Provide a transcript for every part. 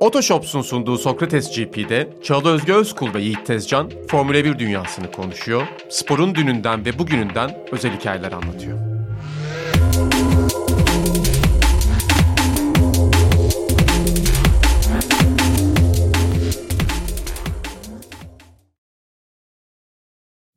Otoshops'un sunduğu Sokrates GP'de Çağla Özge Özkul ve Yiğit Tezcan Formula 1 dünyasını konuşuyor, sporun dününden ve bugününden özel hikayeler anlatıyor.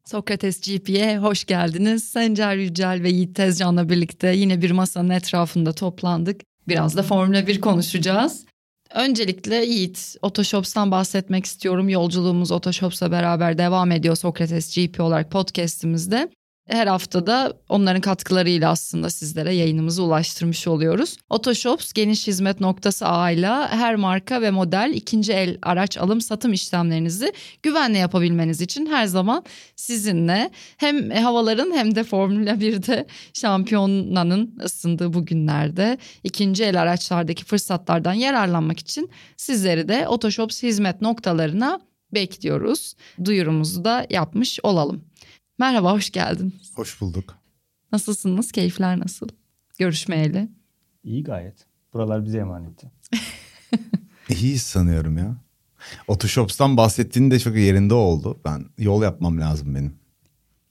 Sokrates GP'ye hoş geldiniz. Sencer Yücel ve Yiğit Tezcan'la birlikte yine bir masanın etrafında toplandık. Biraz da Formula 1 konuşacağız. Öncelikle Yiğit, Otoshops'tan bahsetmek istiyorum. Yolculuğumuz Otoshops'la beraber devam ediyor Sokrates GP olarak podcast'imizde her haftada onların katkılarıyla aslında sizlere yayınımızı ulaştırmış oluyoruz. Otoshops geniş hizmet noktası ağıyla her marka ve model ikinci el araç alım satım işlemlerinizi güvenle yapabilmeniz için her zaman sizinle hem havaların hem de Formula 1'de şampiyonanın ısındığı bu günlerde ikinci el araçlardaki fırsatlardan yararlanmak için sizleri de Otoshops hizmet noktalarına bekliyoruz. Duyurumuzu da yapmış olalım. Merhaba, hoş geldin. Hoş bulduk. Nasılsınız? Keyifler nasıl? Görüşmeyeli. İyi gayet. Buralar bize emanetti. İyiyiz sanıyorum ya. Otoshops'tan bahsettiğin de çok yerinde oldu. Ben yol yapmam lazım benim.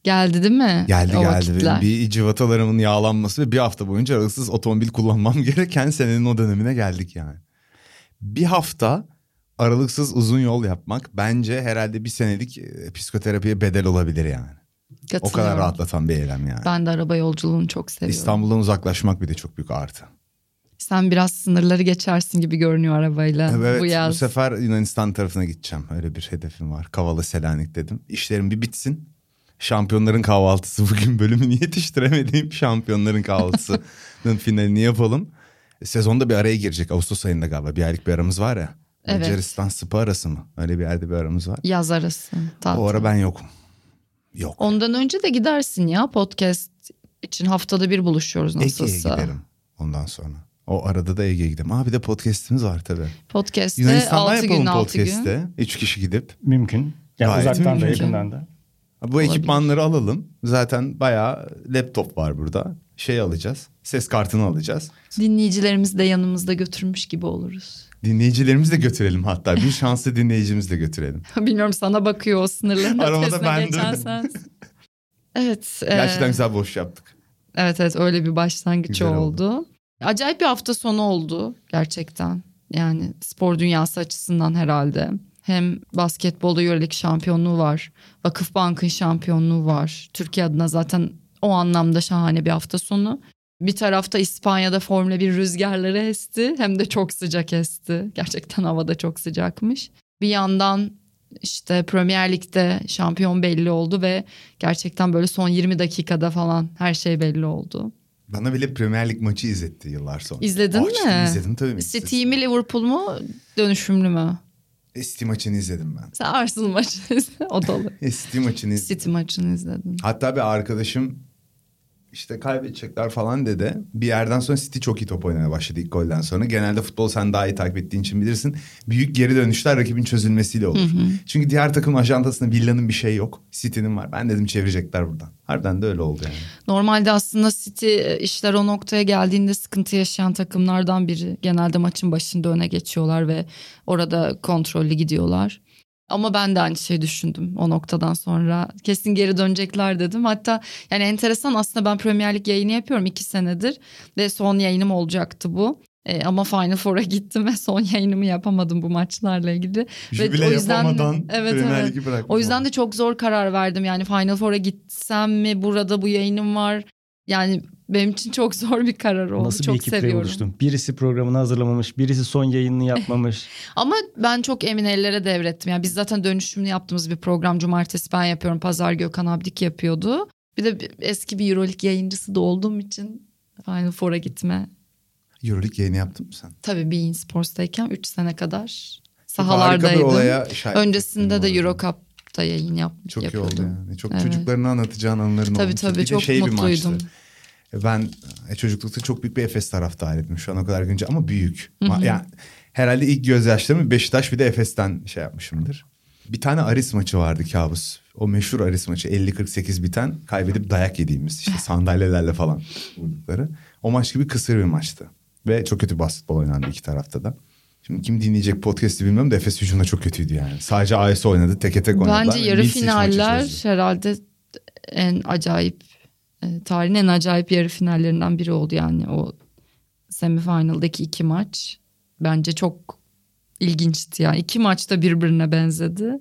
Geldi değil mi? Geldi o geldi. Vakitler. Bir civatalarımın yağlanması ve bir hafta boyunca aralıksız otomobil kullanmam gereken senenin o dönemine geldik yani. Bir hafta aralıksız uzun yol yapmak bence herhalde bir senelik e, psikoterapiye bedel olabilir yani. O kadar rahatlatan bir eylem yani. Ben de araba yolculuğunu çok seviyorum. İstanbul'dan uzaklaşmak bir de çok büyük artı. Sen biraz sınırları geçersin gibi görünüyor arabayla evet, bu yaz. bu sefer Yunanistan tarafına gideceğim. Öyle bir hedefim var. Kavala Selanik dedim. İşlerim bir bitsin. Şampiyonların kahvaltısı bugün bölümünü yetiştiremediğim şampiyonların kahvaltısının finalini yapalım. Sezonda bir araya girecek Ağustos ayında galiba. Bir aylık bir aramız var ya. Evet. Macaristan Spa arası mı? Öyle bir yerde bir aramız var. Yaz arası. Tatil. O ara ben yokum. Yok. Ondan önce de gidersin ya podcast için haftada bir buluşuyoruz nasılsa. Ege'ye giderim ondan sonra. O arada da Ege'ye gidelim. Aa bir de podcast'imiz var tabii. Podcast'te Yunanistan'da 6 gün 6 podcast'te. Gün. 3 kişi gidip. Mümkün. Yani Gayet uzaktan mümkün. da yakından da. Bu Olabilir. ekipmanları alalım. Zaten bayağı laptop var burada. Şey alacağız. Ses kartını alacağız. Dinleyicilerimizi de yanımızda götürmüş gibi oluruz. Dinleyicilerimizi de götürelim hatta. Bir şanslı dinleyicimizi de götürelim. Bilmiyorum sana bakıyor o sınırların ötesine ben geçen Evet. Gerçekten e... güzel boş yaptık. Evet evet öyle bir başlangıç güzel oldu. oldu. Acayip bir hafta sonu oldu gerçekten. Yani spor dünyası açısından herhalde. Hem basketbolda yörelik şampiyonluğu var. Vakıfbank'ın şampiyonluğu var. Türkiye adına zaten o anlamda şahane bir hafta sonu. Bir tarafta İspanya'da Formula 1 rüzgarları esti hem de çok sıcak esti. Gerçekten havada çok sıcakmış. Bir yandan işte Premier Lig'de şampiyon belli oldu ve gerçekten böyle son 20 dakikada falan her şey belli oldu. Bana bile Premier Lig maçı izletti yıllar sonra. İzledin Açtım, mi? İzledim tabii. City mi Liverpool mu dönüşümlü mü? City maçını izledim ben. Sen Arsenal maçını izledin. O da olur. City maçını izledim. City maçını izledim. Hatta bir arkadaşım işte kaybedecekler falan dedi. Bir yerden sonra City çok iyi top oynamaya başladı ilk golden sonra. Genelde futbol sen daha iyi takip ettiğin için bilirsin. Büyük geri dönüşler rakibin çözülmesiyle olur. Hı hı. Çünkü diğer takım ajantasında Villa'nın bir şey yok. City'nin var. Ben dedim çevirecekler buradan. Harbiden de öyle oldu yani. Normalde aslında City e, işler o noktaya geldiğinde sıkıntı yaşayan takımlardan biri. Genelde maçın başında öne geçiyorlar ve orada kontrollü gidiyorlar. Ama ben de aynı şeyi düşündüm o noktadan sonra. Kesin geri dönecekler dedim. Hatta yani enteresan aslında ben Premier Lig yayını yapıyorum iki senedir. Ve son yayınım olacaktı bu. E, ama Final Four'a gittim ve son yayınımı yapamadım bu maçlarla ilgili. Jübile ve o yüzden yapamadan evet, Premier Lig'i evet. O yüzden de çok zor karar verdim. Yani Final Four'a gitsem mi burada bu yayınım var. Yani benim için çok zor bir karar oldu. Nasıl çok bir ekiple seviyorum. oluştun? Birisi programını hazırlamamış, birisi son yayınını yapmamış. Ama ben çok emin ellere devrettim. Yani biz zaten dönüşümlü yaptığımız bir program. Cumartesi ben yapıyorum. Pazar Gökhan Abdik yapıyordu. Bir de eski bir Euroleague yayıncısı da olduğum için Final Four'a gitme. Euroleague yayını yaptın mı sen? Tabii Bein Sports'tayken 3 sene kadar sahalardaydım. olaya Öncesinde de Eurocup'ta yayın yap, çok yapıyordum. Çok iyi oldu yani. Çok evet. çocuklarını anlatacağın anıların tabii, olmuş. Tabii tabii çok şey mutluydum. Ben e, çocuklukta çok büyük bir Efes taraftarıydım şu an o kadar günce ama büyük. Yani herhalde ilk gözyaşlarımı Beşiktaş bir de Efes'ten şey yapmışımdır. Bir tane Aris maçı vardı kabus. O meşhur Aris maçı 50-48 biten kaybedip dayak yediğimiz işte sandalyelerle falan vurdukları. O maç gibi kısır bir maçtı. Ve çok kötü basketbol oynandı iki tarafta da. Şimdi kim dinleyecek podcast'i bilmiyorum da Efes hücumda çok kötüydü yani. Sadece AS oynadı. Teke tek oynadılar. Bence yarı Milsic finaller herhalde en acayip e, tarihin en acayip yarı finallerinden biri oldu yani o semifinaldeki iki maç. Bence çok ilginçti yani. iki maç da birbirine benzedi.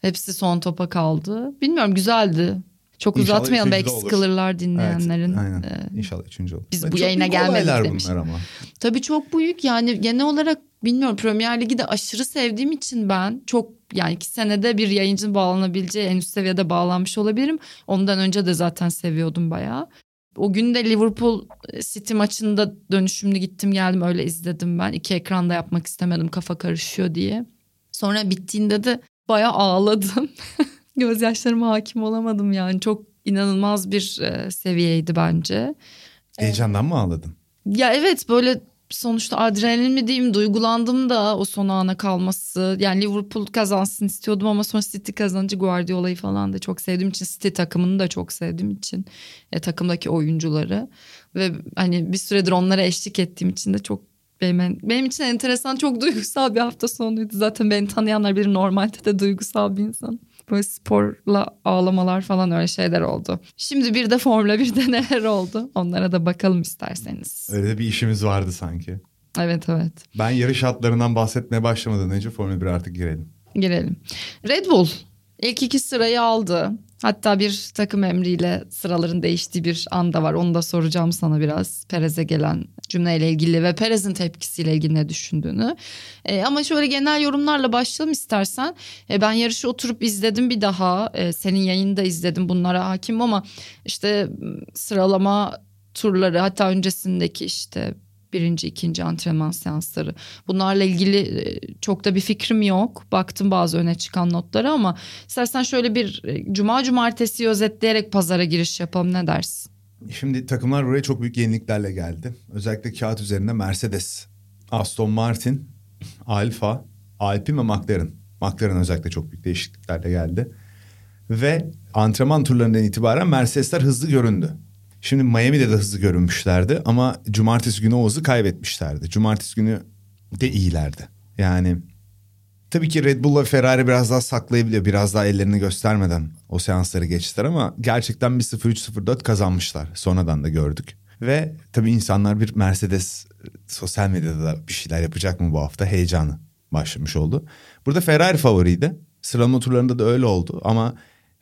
Hepsi son topa kaldı. Bilmiyorum güzeldi. Çok İnşallah uzatmayalım belki olur. sıkılırlar dinleyenlerin. Evet, aynen. e, İnşallah üçüncü olur. biz Ben bu çok yayına gelmedik demiş. bunlar ama. Tabii çok büyük yani genel olarak bilmiyorum Premier Ligi de aşırı sevdiğim için ben çok yani iki senede bir yayıncının bağlanabileceği en üst seviyede bağlanmış olabilirim. Ondan önce de zaten seviyordum bayağı. O gün de Liverpool City maçında dönüşümlü gittim geldim öyle izledim ben. İki ekranda yapmak istemedim kafa karışıyor diye. Sonra bittiğinde de bayağı ağladım. Gözyaşlarıma hakim olamadım yani çok inanılmaz bir e, seviyeydi bence. Heyecandan mı ağladın? Ya evet böyle sonuçta adrenalin mi diyeyim duygulandım da o son ana kalması. Yani Liverpool kazansın istiyordum ama sonra City kazanınca Guardiola'yı falan da çok sevdiğim için City takımını da çok sevdiğim için e, takımdaki oyuncuları ve hani bir süredir onlara eşlik ettiğim için de çok benim, benim için enteresan çok duygusal bir hafta sonuydu. Zaten beni tanıyanlar bir normalde de duygusal bir insan. Böyle sporla ağlamalar falan öyle şeyler oldu. Şimdi bir de Formula 1'de neler oldu onlara da bakalım isterseniz. Öyle bir işimiz vardı sanki. Evet evet Ben yarış hatlarından bahsetmeye başlamadan önce Formula 1 artık girelim. girelim. Red Bull ilk iki sırayı aldı. Hatta bir takım emriyle sıraların değiştiği bir anda var. Onu da soracağım sana biraz. Perez'e gelen cümleyle ilgili ve Perez'in tepkisiyle ilgili ne düşündüğünü. E, ama şöyle genel yorumlarla başlayalım istersen. E, ben yarışı oturup izledim bir daha. E, senin yayında izledim bunlara hakim ama işte m, sıralama turları hatta öncesindeki işte birinci, ikinci antrenman seansları. Bunlarla ilgili e, çok da bir fikrim yok. Baktım bazı öne çıkan notlara ama istersen şöyle bir e, cuma cumartesi özetleyerek pazara giriş yapalım ne dersin? Şimdi takımlar buraya çok büyük yeniliklerle geldi. Özellikle kağıt üzerinde Mercedes, Aston Martin, Alfa, Alpine ve McLaren. McLaren özellikle çok büyük değişikliklerle geldi. Ve antrenman turlarından itibaren Mercedesler hızlı göründü. Şimdi Miami'de de hızlı görünmüşlerdi ama cumartesi günü o hızı kaybetmişlerdi. Cumartesi günü de iyilerdi. Yani tabii ki Red Bull ve Ferrari biraz daha saklayabiliyor. Biraz daha ellerini göstermeden o seansları geçtiler ama gerçekten bir 0-3-0-4 kazanmışlar. Sonradan da gördük. Ve tabii insanlar bir Mercedes sosyal medyada da bir şeyler yapacak mı bu hafta heyecanı başlamış oldu. Burada Ferrari favoriydi. Sıralama turlarında da öyle oldu ama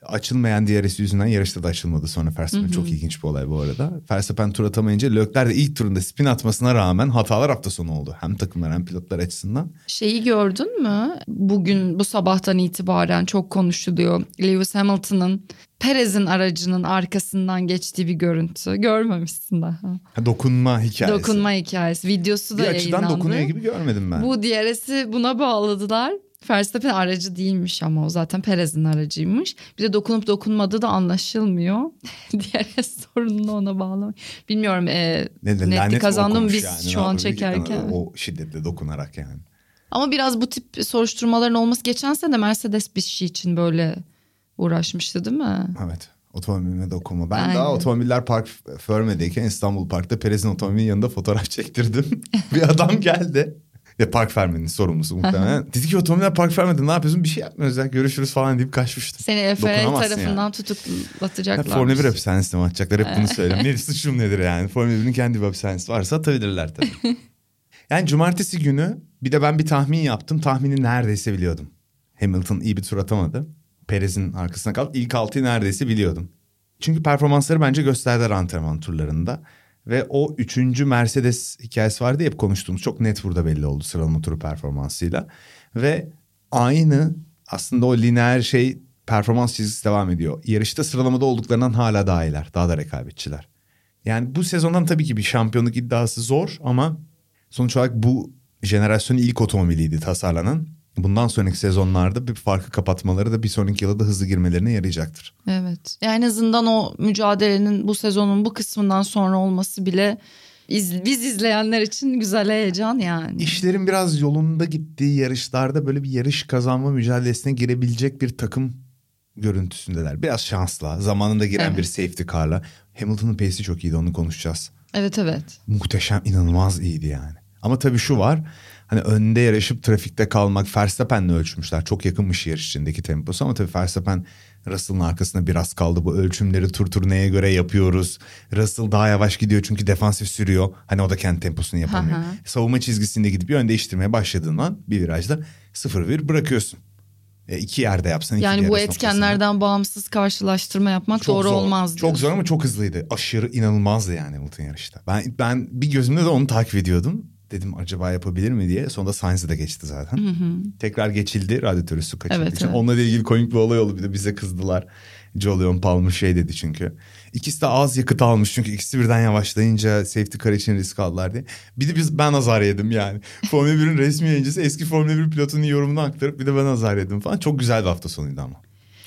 açılmayan DRS yüzünden yarışta da açılmadı sonra Verstappen. Çok ilginç bir olay bu arada. Verstappen tur atamayınca Leclerc de ilk turunda spin atmasına rağmen hatalar hafta sonu oldu. Hem takımlar hem pilotlar açısından. Şeyi gördün mü? Bugün bu sabahtan itibaren çok konuşuluyor. Lewis Hamilton'ın Perez'in aracının arkasından geçtiği bir görüntü. Görmemişsin daha. Ha, dokunma hikayesi. Dokunma hikayesi. Videosu da bir açıdan yayınlandı. dokunuyor gibi görmedim ben. Bu DRS'i buna bağladılar. Verstappen aracı değilmiş ama o zaten Perez'in aracıymış. Bir de dokunup dokunmadığı da anlaşılmıyor. DRS sorununu ona bağlamak. Bilmiyorum e, ne netli kazandım biz yani, şu an çekerken. O şiddetle dokunarak yani. Ama biraz bu tip soruşturmaların olması geçen sene Mercedes bir şey için böyle uğraşmıştı değil mi? Evet. Otomobilime dokunma. Ben Aynen. daha otomobiller park Förme'deyken İstanbul Park'ta Perez'in otomobilinin yanında fotoğraf çektirdim. bir adam geldi. Ya Park Ferme'nin sorumlusu muhtemelen. Dedi ki otomobiller Park Ferme'de ne yapıyorsun? Bir şey yapmıyoruz ya görüşürüz falan deyip kaçmıştı. Seni Dokunamazsın tarafından yani. tutuklatacaklar. Formula 1 hapishanesine mi atacaklar? Hep bunu söylüyorum. ne suçum nedir yani? Formula 1'in kendi bir hapishanesi varsa atabilirler tabii. yani cumartesi günü bir de ben bir tahmin yaptım. Tahmini neredeyse biliyordum. Hamilton iyi bir tur atamadı. Perez'in arkasına kaldı. İlk altıyı neredeyse biliyordum. Çünkü performansları bence gösterdiler antrenman turlarında. Ve o üçüncü Mercedes hikayesi vardı hep konuştuğumuz. Çok net burada belli oldu sıralama turu performansıyla. Ve aynı aslında o lineer şey performans çizgisi devam ediyor. Yarışta sıralamada olduklarından hala daha iyiler. Daha da rekabetçiler. Yani bu sezondan tabii ki bir şampiyonluk iddiası zor ama sonuç olarak bu jenerasyonun ilk otomobiliydi tasarlanan. Bundan sonraki sezonlarda bir farkı kapatmaları da bir sonraki yıla da hızlı girmelerine yarayacaktır. Evet. Yani en azından o mücadelenin bu sezonun bu kısmından sonra olması bile iz- biz izleyenler için güzel heyecan yani. İşlerin biraz yolunda gittiği yarışlarda böyle bir yarış kazanma mücadelesine girebilecek bir takım görüntüsündeler. Biraz şansla, zamanında giren Evet. bir safety car'la. Hamilton'ın pace'i çok iyiydi onu konuşacağız. Evet evet. Muhteşem, inanılmaz iyiydi yani. Ama tabii şu var. Hani önde yarışıp trafikte kalmak Verstappen'le ölçmüşler. Çok yakınmış yarış içindeki temposu ama tabii Verstappen Russell'ın arkasında biraz kaldı. Bu ölçümleri tur tur neye göre yapıyoruz. Russell daha yavaş gidiyor çünkü defansif sürüyor. Hani o da kendi temposunu yapamıyor. Hı hı. Savunma çizgisinde gidip yön değiştirmeye başladığından bir virajda 0-1 bırakıyorsun. E, iki yerde yapsan iki Yani bu noktasında. etkenlerden bağımsız karşılaştırma yapmak Çok doğru zor. olmaz. Çok diyorsun. zor ama çok hızlıydı. Aşırı inanılmazdı yani Hamilton yarışta. Ben ben bir gözümle de onu takip ediyordum. Dedim acaba yapabilir mi diye. Sonunda Sainz'ı da geçti zaten. Tekrar geçildi radyatörü su kaçırdığı Evet, için. evet. Onunla ilgili komik bir olay oldu. Bir de bize kızdılar. Jolion Palmer şey dedi çünkü. İkisi de az yakıt almış çünkü ikisi birden yavaşlayınca safety car için risk aldılar diye. Bir de biz ben azar yedim yani. Formula 1'in resmi yayıncısı eski Formula 1 pilotunun yorumunu aktarıp bir de ben azar yedim falan. Çok güzel bir hafta sonuydu ama.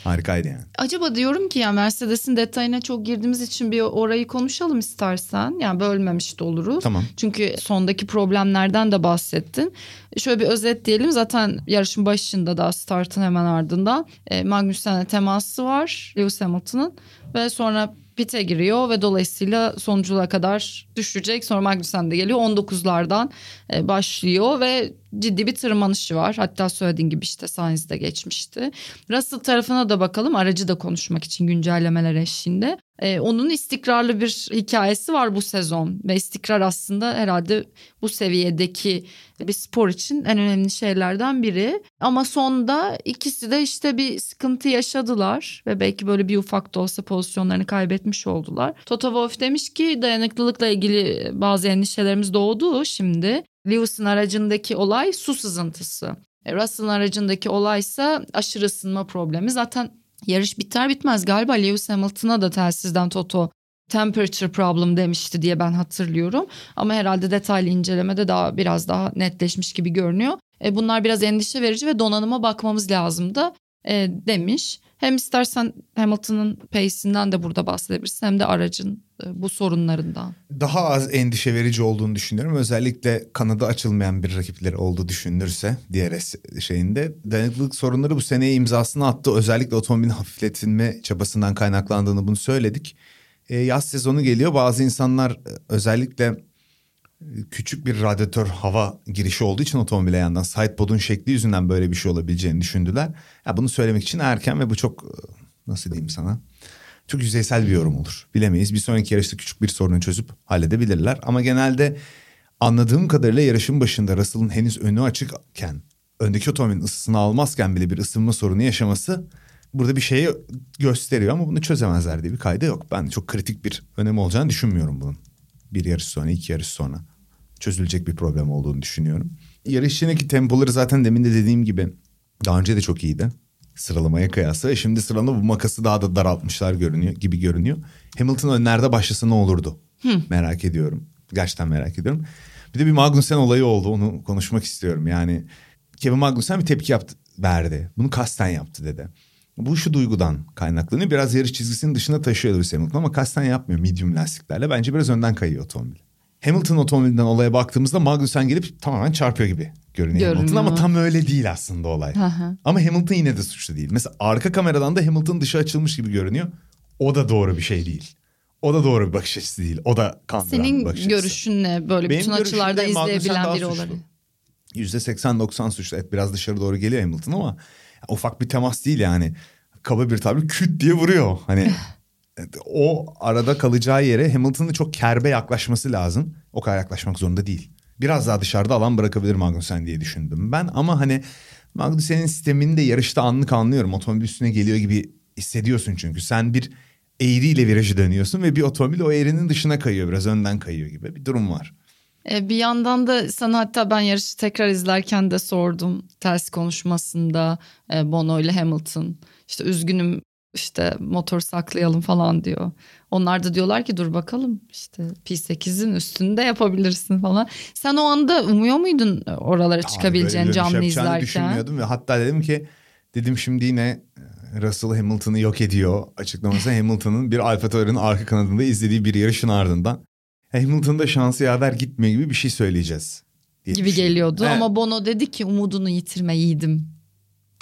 Harikaydı yani. Acaba diyorum ki ya Mercedes'in detayına çok girdiğimiz için bir orayı konuşalım istersen. Yani bölmemiş de oluruz. Tamam. Çünkü sondaki problemlerden de bahsettin. Şöyle bir özet diyelim. Zaten yarışın başında da startın hemen ardından e, Magnussen'e teması var Lewis Hamilton'ın ve sonra pite giriyor ve dolayısıyla sonucuna kadar düşecek. Sonra Magnussen de geliyor 19'lardan e, başlıyor ve ciddi bir tırmanışı var. Hatta söylediğin gibi işte Sainz geçmişti. Russell tarafına da bakalım aracı da konuşmak için güncellemeler eşliğinde. Ee, onun istikrarlı bir hikayesi var bu sezon ve istikrar aslında herhalde bu seviyedeki bir spor için en önemli şeylerden biri. Ama sonda ikisi de işte bir sıkıntı yaşadılar ve belki böyle bir ufak da olsa pozisyonlarını kaybetmiş oldular. Toto Wolff demiş ki dayanıklılıkla ilgili bazı endişelerimiz doğdu şimdi. Lewis'in aracındaki olay su sızıntısı. E, Russell'ın aracındaki olaysa aşırı ısınma problemi. Zaten yarış biter bitmez galiba Lewis Hamilton'a da telsizden Toto temperature problem demişti diye ben hatırlıyorum. Ama herhalde detaylı incelemede daha biraz daha netleşmiş gibi görünüyor. E, bunlar biraz endişe verici ve donanıma bakmamız lazım da e, demiş. Hem istersen Hamilton'ın pace'inden de burada bahsedebilirsin hem de aracın e, bu sorunlarından. daha az endişe verici olduğunu düşünüyorum. Özellikle kanadı açılmayan bir rakipleri olduğu düşünülürse diğer şeyinde dayanıklılık sorunları bu seneye imzasını attı. Özellikle otomobilin hafifletilme çabasından kaynaklandığını bunu söyledik. E, yaz sezonu geliyor. Bazı insanlar e, özellikle küçük bir radyatör hava girişi olduğu için otomobile yandan sidepod'un şekli yüzünden böyle bir şey olabileceğini düşündüler. Ya bunu söylemek için erken ve bu çok e, nasıl diyeyim sana? çok yüzeysel bir yorum olur. Bilemeyiz. Bir sonraki yarışta küçük bir sorunu çözüp halledebilirler. Ama genelde anladığım kadarıyla yarışın başında Russell'ın henüz önü açıkken, öndeki otomobilin ısısını almazken bile bir ısınma sorunu yaşaması burada bir şeyi gösteriyor ama bunu çözemezler diye bir kaydı yok. Ben çok kritik bir önemi olacağını düşünmüyorum bunun. Bir yarış sonra, iki yarış sonra çözülecek bir problem olduğunu düşünüyorum. Yarış içindeki tempoları zaten demin de dediğim gibi daha önce de çok iyiydi sıralamaya kıyasla. E Şimdi sıralama bu makası daha da daraltmışlar görünüyor gibi görünüyor. Hamilton önlerde başlasa ne olurdu? Merak ediyorum. Gerçekten merak ediyorum. Bir de bir Magnussen olayı oldu. Onu konuşmak istiyorum. Yani Kevin Magnussen bir tepki yaptı, verdi. Bunu kasten yaptı dedi. Bu şu duygudan kaynaklanıyor. Biraz yarış çizgisinin dışına taşıyor Lewis Hamilton ama kasten yapmıyor medium lastiklerle. Bence biraz önden kayıyor otomobil. Hamilton otomobilinden olaya baktığımızda Magnussen gelip tamamen çarpıyor gibi görünüyor, Hamilton Görünüyor. ama tam öyle değil aslında olay. Ama Hamilton yine de suçlu değil. Mesela arka kameradan da Hamilton dışı açılmış gibi görünüyor. O da doğru bir şey değil. O da doğru bir bakış açısı değil. O da kandıran bir Senin bakış açısı. görüşün ne? Böyle Benim bütün Magnussen izleyebilen biri olarak. %80-90 suçlu. Evet biraz dışarı doğru geliyor Hamilton ama ufak bir temas değil yani. Kaba bir tabir küt diye vuruyor. Hani o arada kalacağı yere Hamilton'ın çok kerbe yaklaşması lazım. O kadar yaklaşmak zorunda değil. Biraz daha dışarıda alan bırakabilir Magnussen diye düşündüm ben. Ama hani Magnussen'in sistemini de yarışta anlık anlıyorum. Otomobil üstüne geliyor gibi hissediyorsun çünkü. Sen bir eğriyle virajı dönüyorsun ve bir otomobil o eğrinin dışına kayıyor. Biraz önden kayıyor gibi bir durum var. E, bir yandan da sana hatta ben yarışı tekrar izlerken de sordum. Ters konuşmasında e, Bono ile Hamilton. İşte üzgünüm işte motor saklayalım falan diyor. Onlar da diyorlar ki dur bakalım işte P8'in üstünde yapabilirsin falan. Sen o anda umuyor muydun oralara Abi çıkabileceğini böyle canlı yapacağını izlerken? düşünmüyordum ve hatta dedim ki dedim şimdi yine e, Russell Hamilton'ı yok ediyor açıklaması Hamilton'ın bir Alfa Tauri'nin arka kanadında izlediği bir yarışın ardından Hamilton'da şansı yaver gitmiyor gibi bir şey söyleyeceğiz. diye gibi geliyordu Evet. ama Bono dedi ki umudunu yitirme yiğidim.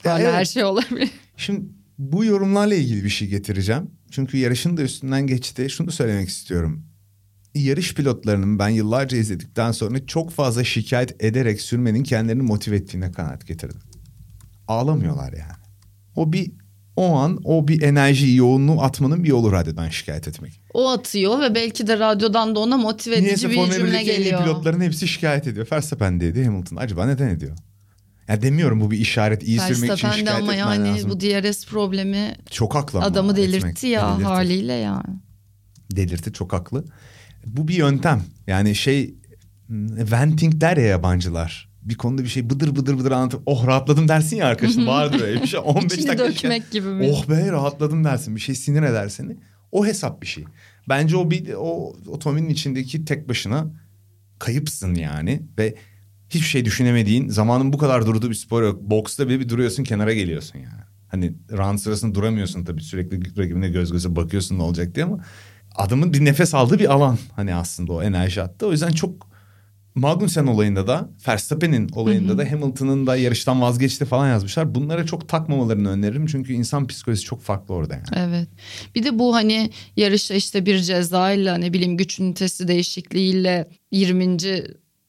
Hala evet. her şey olabilir. Şimdi bu yorumlarla ilgili bir şey getireceğim. Çünkü yarışın da üstünden geçti. Şunu söylemek istiyorum. yarış pilotlarının ben yıllarca izledikten sonra çok fazla şikayet ederek sürmenin kendilerini motive ettiğine kanaat getirdim. Ağlamıyorlar yani. O bir o an o bir enerji yoğunluğu atmanın bir yolu radyodan şikayet etmek. O atıyor ve belki de radyodan da ona motive edici Niyeyse bir Formula cümle 1'deki en iyi geliyor. pilotların hepsi şikayet ediyor. Verstappen de ediyor Hamilton. Acaba neden ediyor? Ya demiyorum bu bir işaret. iyi sürmek için şikayet ama etmen yani lazım. bu DRS problemi Çok haklı ama adamı etmek. delirtti ya Delirtti. haliyle yani. Delirtti çok haklı. Bu bir yöntem. Yani şey venting der ya yabancılar. Bir konuda bir şey bıdır bıdır bıdır anlatıp oh rahatladım dersin ya arkadaşın vardır öyle bir şey. 15 İçini dakika dökmek gibi mi? Oh be rahatladım dersin. Bir şey sinir eder seni. O hesap bir şey. Bence o bir o otomobilin içindeki tek başına kayıpsın yani ve hiçbir şey düşünemediğin zamanın bu kadar durduğu bir spor yok. Boksta bile bir duruyorsun kenara geliyorsun yani. Hani round sırasında duramıyorsun tabii sürekli rakibine göz göze bakıyorsun ne olacak diye ama adamın bir nefes aldığı bir alan hani aslında o enerji attı. O yüzden çok Magnussen olayında da Verstappen'in olayında da Hamilton'ın da yarıştan vazgeçti falan yazmışlar. Bunlara çok takmamalarını öneririm çünkü insan psikolojisi çok farklı orada yani. Evet. Bir de bu hani yarışa işte bir cezayla ne bileyim güç ünitesi değişikliğiyle 20.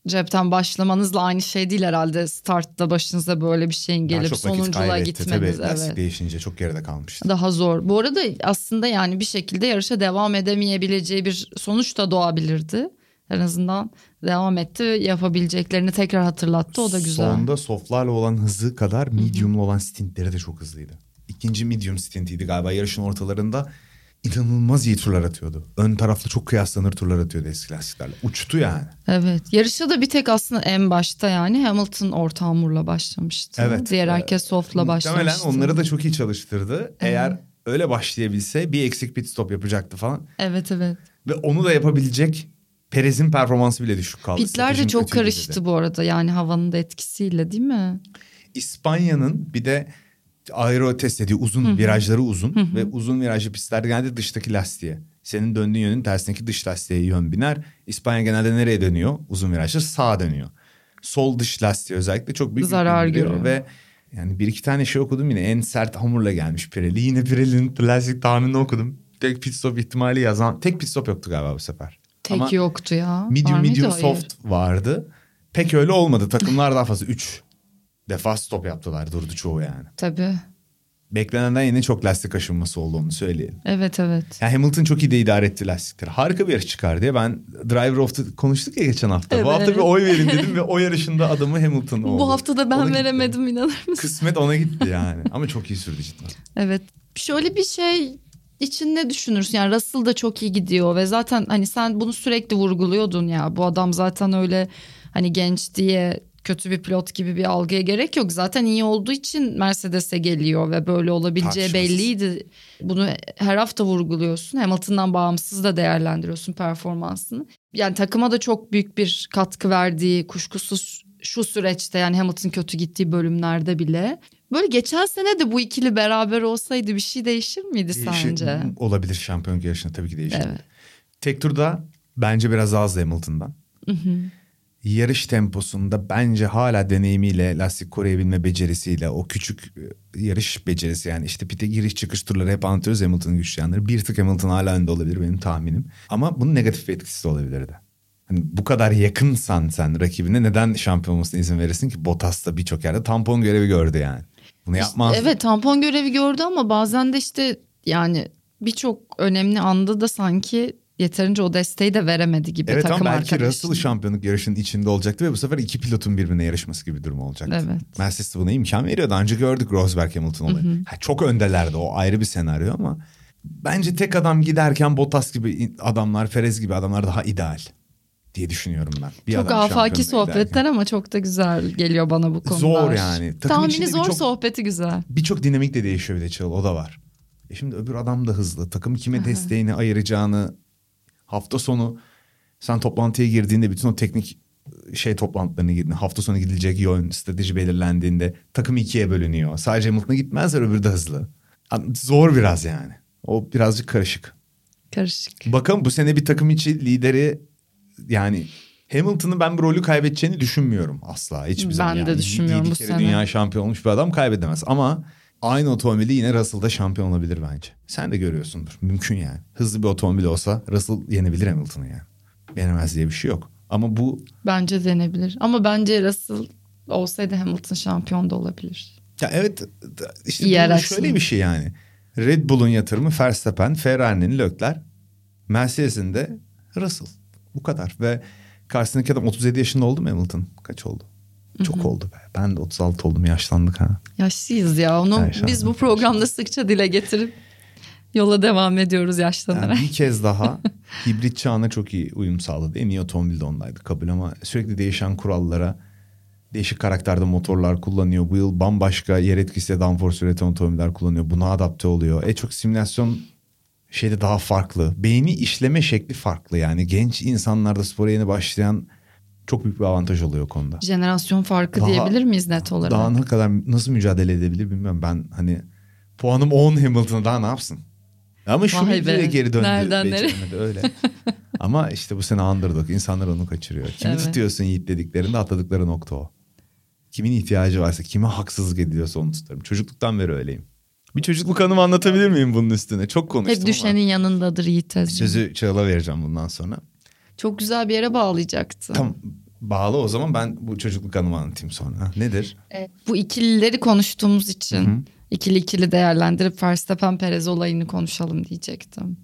cepten başlamanızla aynı şey değil herhalde. Startta başınıza böyle bir şeyin gelip sonunculuğa gitmeniz. tabii. Evet. değişince çok geride kalmıştı. Daha zor. Bu arada aslında yani bir şekilde yarışa devam edemeyebileceği bir sonuç da doğabilirdi. En azından devam etti. Yapabileceklerini tekrar hatırlattı. O da güzel. Sonda softlarla olan hızı kadar medium'la olan stintleri de çok hızlıydı. İkinci medium stintiydi galiba yarışın ortalarında. İnanılmaz iyi turlar atıyordu. Ön taraflı çok kıyaslanır turlar atıyordu eski lastiklerle. Uçtu yani. Evet. Yarışa da bir tek aslında en başta yani Hamilton orta hamurla başlamıştı. Evet. Diğer herkes softla başlamıştı. Muhtemelen onları da çok iyi çalıştırdı. Eğer öyle başlayabilse bir eksik pit stop yapacaktı falan. Evet evet. Ve onu da yapabilecek Perez'in performansı bile düşük kaldı. Pitler de çok karıştı dedi. bu arada yani havanın da etkisiyle değil mi? İspanya'nın bir de aero test dediği uzun virajları uzun ve uzun virajlı pistlerde genelde dıştaki lastiğe. Senin döndüğün yönün tersindeki dış lastiğe yön biner. İspanya genelde nereye dönüyor? Uzun virajda sağa dönüyor. Sol dış lastiğe özellikle çok büyük Zarar görüyor. Ve yani bir iki tane şey okudum yine en sert hamurla gelmiş Pirelli. Yine Pirelli'nin lastik tahminini okudum. Tek pit stop ihtimali yazan tek pit stop yoktu galiba bu sefer. Tek Ama yoktu ya. medium medium soft vardı. Pek öyle olmadı. Takımlar daha fazla 3 defa stop yaptılar durdu çoğu yani. Tabii. Beklenenden yine çok lastik aşınması oldu onu söyleyelim. Evet evet. Yani Hamilton çok iyi de idare etti lastikleri. Harika bir yarış çıkar diye ben Driver of the konuştuk ya geçen hafta. Evet. Bu hafta bir oy verin dedim ve o yarışında adamı Hamilton oldu. Bu hafta da ben Ona gitti. veremedim inanır mısın? Kısmet ona gitti yani. Ama çok iyi sürdü cidden. Evet. Şöyle bir şey için ne düşünürsün? Yani Russell da çok iyi gidiyor ve zaten hani sen bunu sürekli vurguluyordun ya. Bu adam zaten öyle hani genç diye kötü bir pilot gibi bir algıya gerek yok. Zaten iyi olduğu için Mercedes'e geliyor ve böyle olabileceği belliydi. Bunu her hafta vurguluyorsun. Hamilton'dan bağımsız da değerlendiriyorsun performansını. Yani takıma da çok büyük bir katkı verdiği kuşkusuz şu süreçte yani Hamilton kötü gittiği bölümlerde bile. Böyle geçen sene de bu ikili beraber olsaydı bir şey değişir miydi Değişir- sence? Olabilir şampiyonluk yarışında tabii ki değişir. Evet. Tek turda bence biraz azdı Hamilton'dan. Yarış temposunda bence hala deneyimiyle, lastik koruyabilme becerisiyle, o küçük e, yarış becerisi yani işte pite giriş çıkış turları hep anlatıyoruz Hamilton'ın güçlü yanları. Bir tık Hamilton hala önde olabilir benim tahminim. Ama bunun negatif bir etkisi de olabilirdi. Hani bu kadar yakınsan sen rakibine neden şampiyon olmasına izin verirsin ki? Bottas da birçok yerde tampon görevi gördü yani. Bunu yapmaz. Evet tampon görevi gördü ama bazen de işte yani birçok önemli anda da sanki yeterince o desteği de veremedi gibi Evet takım ama belki arkadaşına. Russell şampiyonluk yarışının içinde olacaktı ve bu sefer iki pilotun birbirine yarışması gibi bir durum olacaktı. Evet. Mercedes de buna imkan veriyordu. Önce gördük Rosberg Hamilton olayı. Ha, çok öndelerdi o ayrı bir senaryo ama bence tek adam giderken Bottas gibi adamlar, Perez gibi adamlar daha ideal diye düşünüyorum ben. Bir Çok afaki sohbetler giderken. ama çok da güzel geliyor bana bu konular. Zor yani. Takım Tahmini zor birçok- sohbeti güzel. Birçok dinamik de değişiyor bir de Çağıl o da var. E şimdi öbür adam da hızlı. Takım kime desteğini ayıracağını hafta sonu sen toplantıya girdiğinde bütün o teknik şey toplantılarına girdin. Hafta sonu gidilecek yön, strateji belirlendiğinde takım ikiye bölünüyor. Sadece Hamilton'a gitmezler öbürü de hızlı. Zor biraz yani. O birazcık karışık. Karışık. Bakalım bu sene bir takım içi lideri yani Hamilton'ın ben bir rolü kaybedeceğini düşünmüyorum asla hiçbir Ben zaman. de Yani düşünmüyorum yedi bu sene. dünya şampiyon olmuş bir adam kaybedemez ama aynı otomobili yine Russell'da şampiyon olabilir bence. Sen de görüyorsundur. Mümkün yani. Hızlı bir otomobil olsa Russell yenebilir Hamilton'ı yani. Denemez diye bir şey yok. Ama bu Bence denebilir. Ama bence Russell olsaydı Hamilton şampiyon da olabilir. ya evet işte İyi bu şöyle mı? bir şey yani. Red Bull'un yatırımı Verstappen, Ferrari'nin Leclerc, Mercedes'in de Russell. Bu kadar ve karşısındaki adam 37 yaşında oldu mu Hamilton? Kaç oldu? Çok oldu be. Ben de 36 oldum yaşlandık ha. Yaşlıyız ya. Onu Yaşlandık. biz bu programda sıkça dile getirip yola devam ediyoruz yaşlanarak. Yani bir kez daha hibrit çağına çok iyi uyum sağladı. En iyi otomobil de ondaydı kabul ama sürekli değişen kurallara değişik karakterde motorlar kullanıyor. Bu yıl bambaşka yer etkisiyle downforce üreten otomobiller kullanıyor. Buna adapte oluyor. E çok simülasyon şeyde daha farklı. Beyni işleme şekli farklı yani. Genç insanlarda spora yeni başlayan çok büyük bir avantaj oluyor o konuda. Jenerasyon farkı Daha- diyebilir miyiz net olarak? Daha ne kadar nasıl mücadele edebilir bilmiyorum. Ben hani puanım 10 Hamilton'a daha ne yapsın? Ama şu videoya geri döndü. Nereden beceremedi, öyle. Ama işte bu sene underdog. İnsanlar onu kaçırıyor. Kimi Evet. tutuyorsun Yiğit dediklerinde atladıkları nokta o. Kimin ihtiyacı varsa, kime haksızlık ediliyorsa onu tutarım. Çocukluktan beri öyleyim. Bir çocukluk anımı anlatabilir miyim bunun üstüne? Çok konuştum Hep düşenin ama. yanındadır Yiğit. Sözü Çağla vereceğim bundan sonra. Çok güzel bir yere bağlayacaktı. Tam bağlı o zaman ben bu çocukluk anımı anlatayım sonra. Nedir? E, bu ikilileri konuştuğumuz için ikili ikili değerlendirip Verstappen Perez olayını konuşalım diyecektim.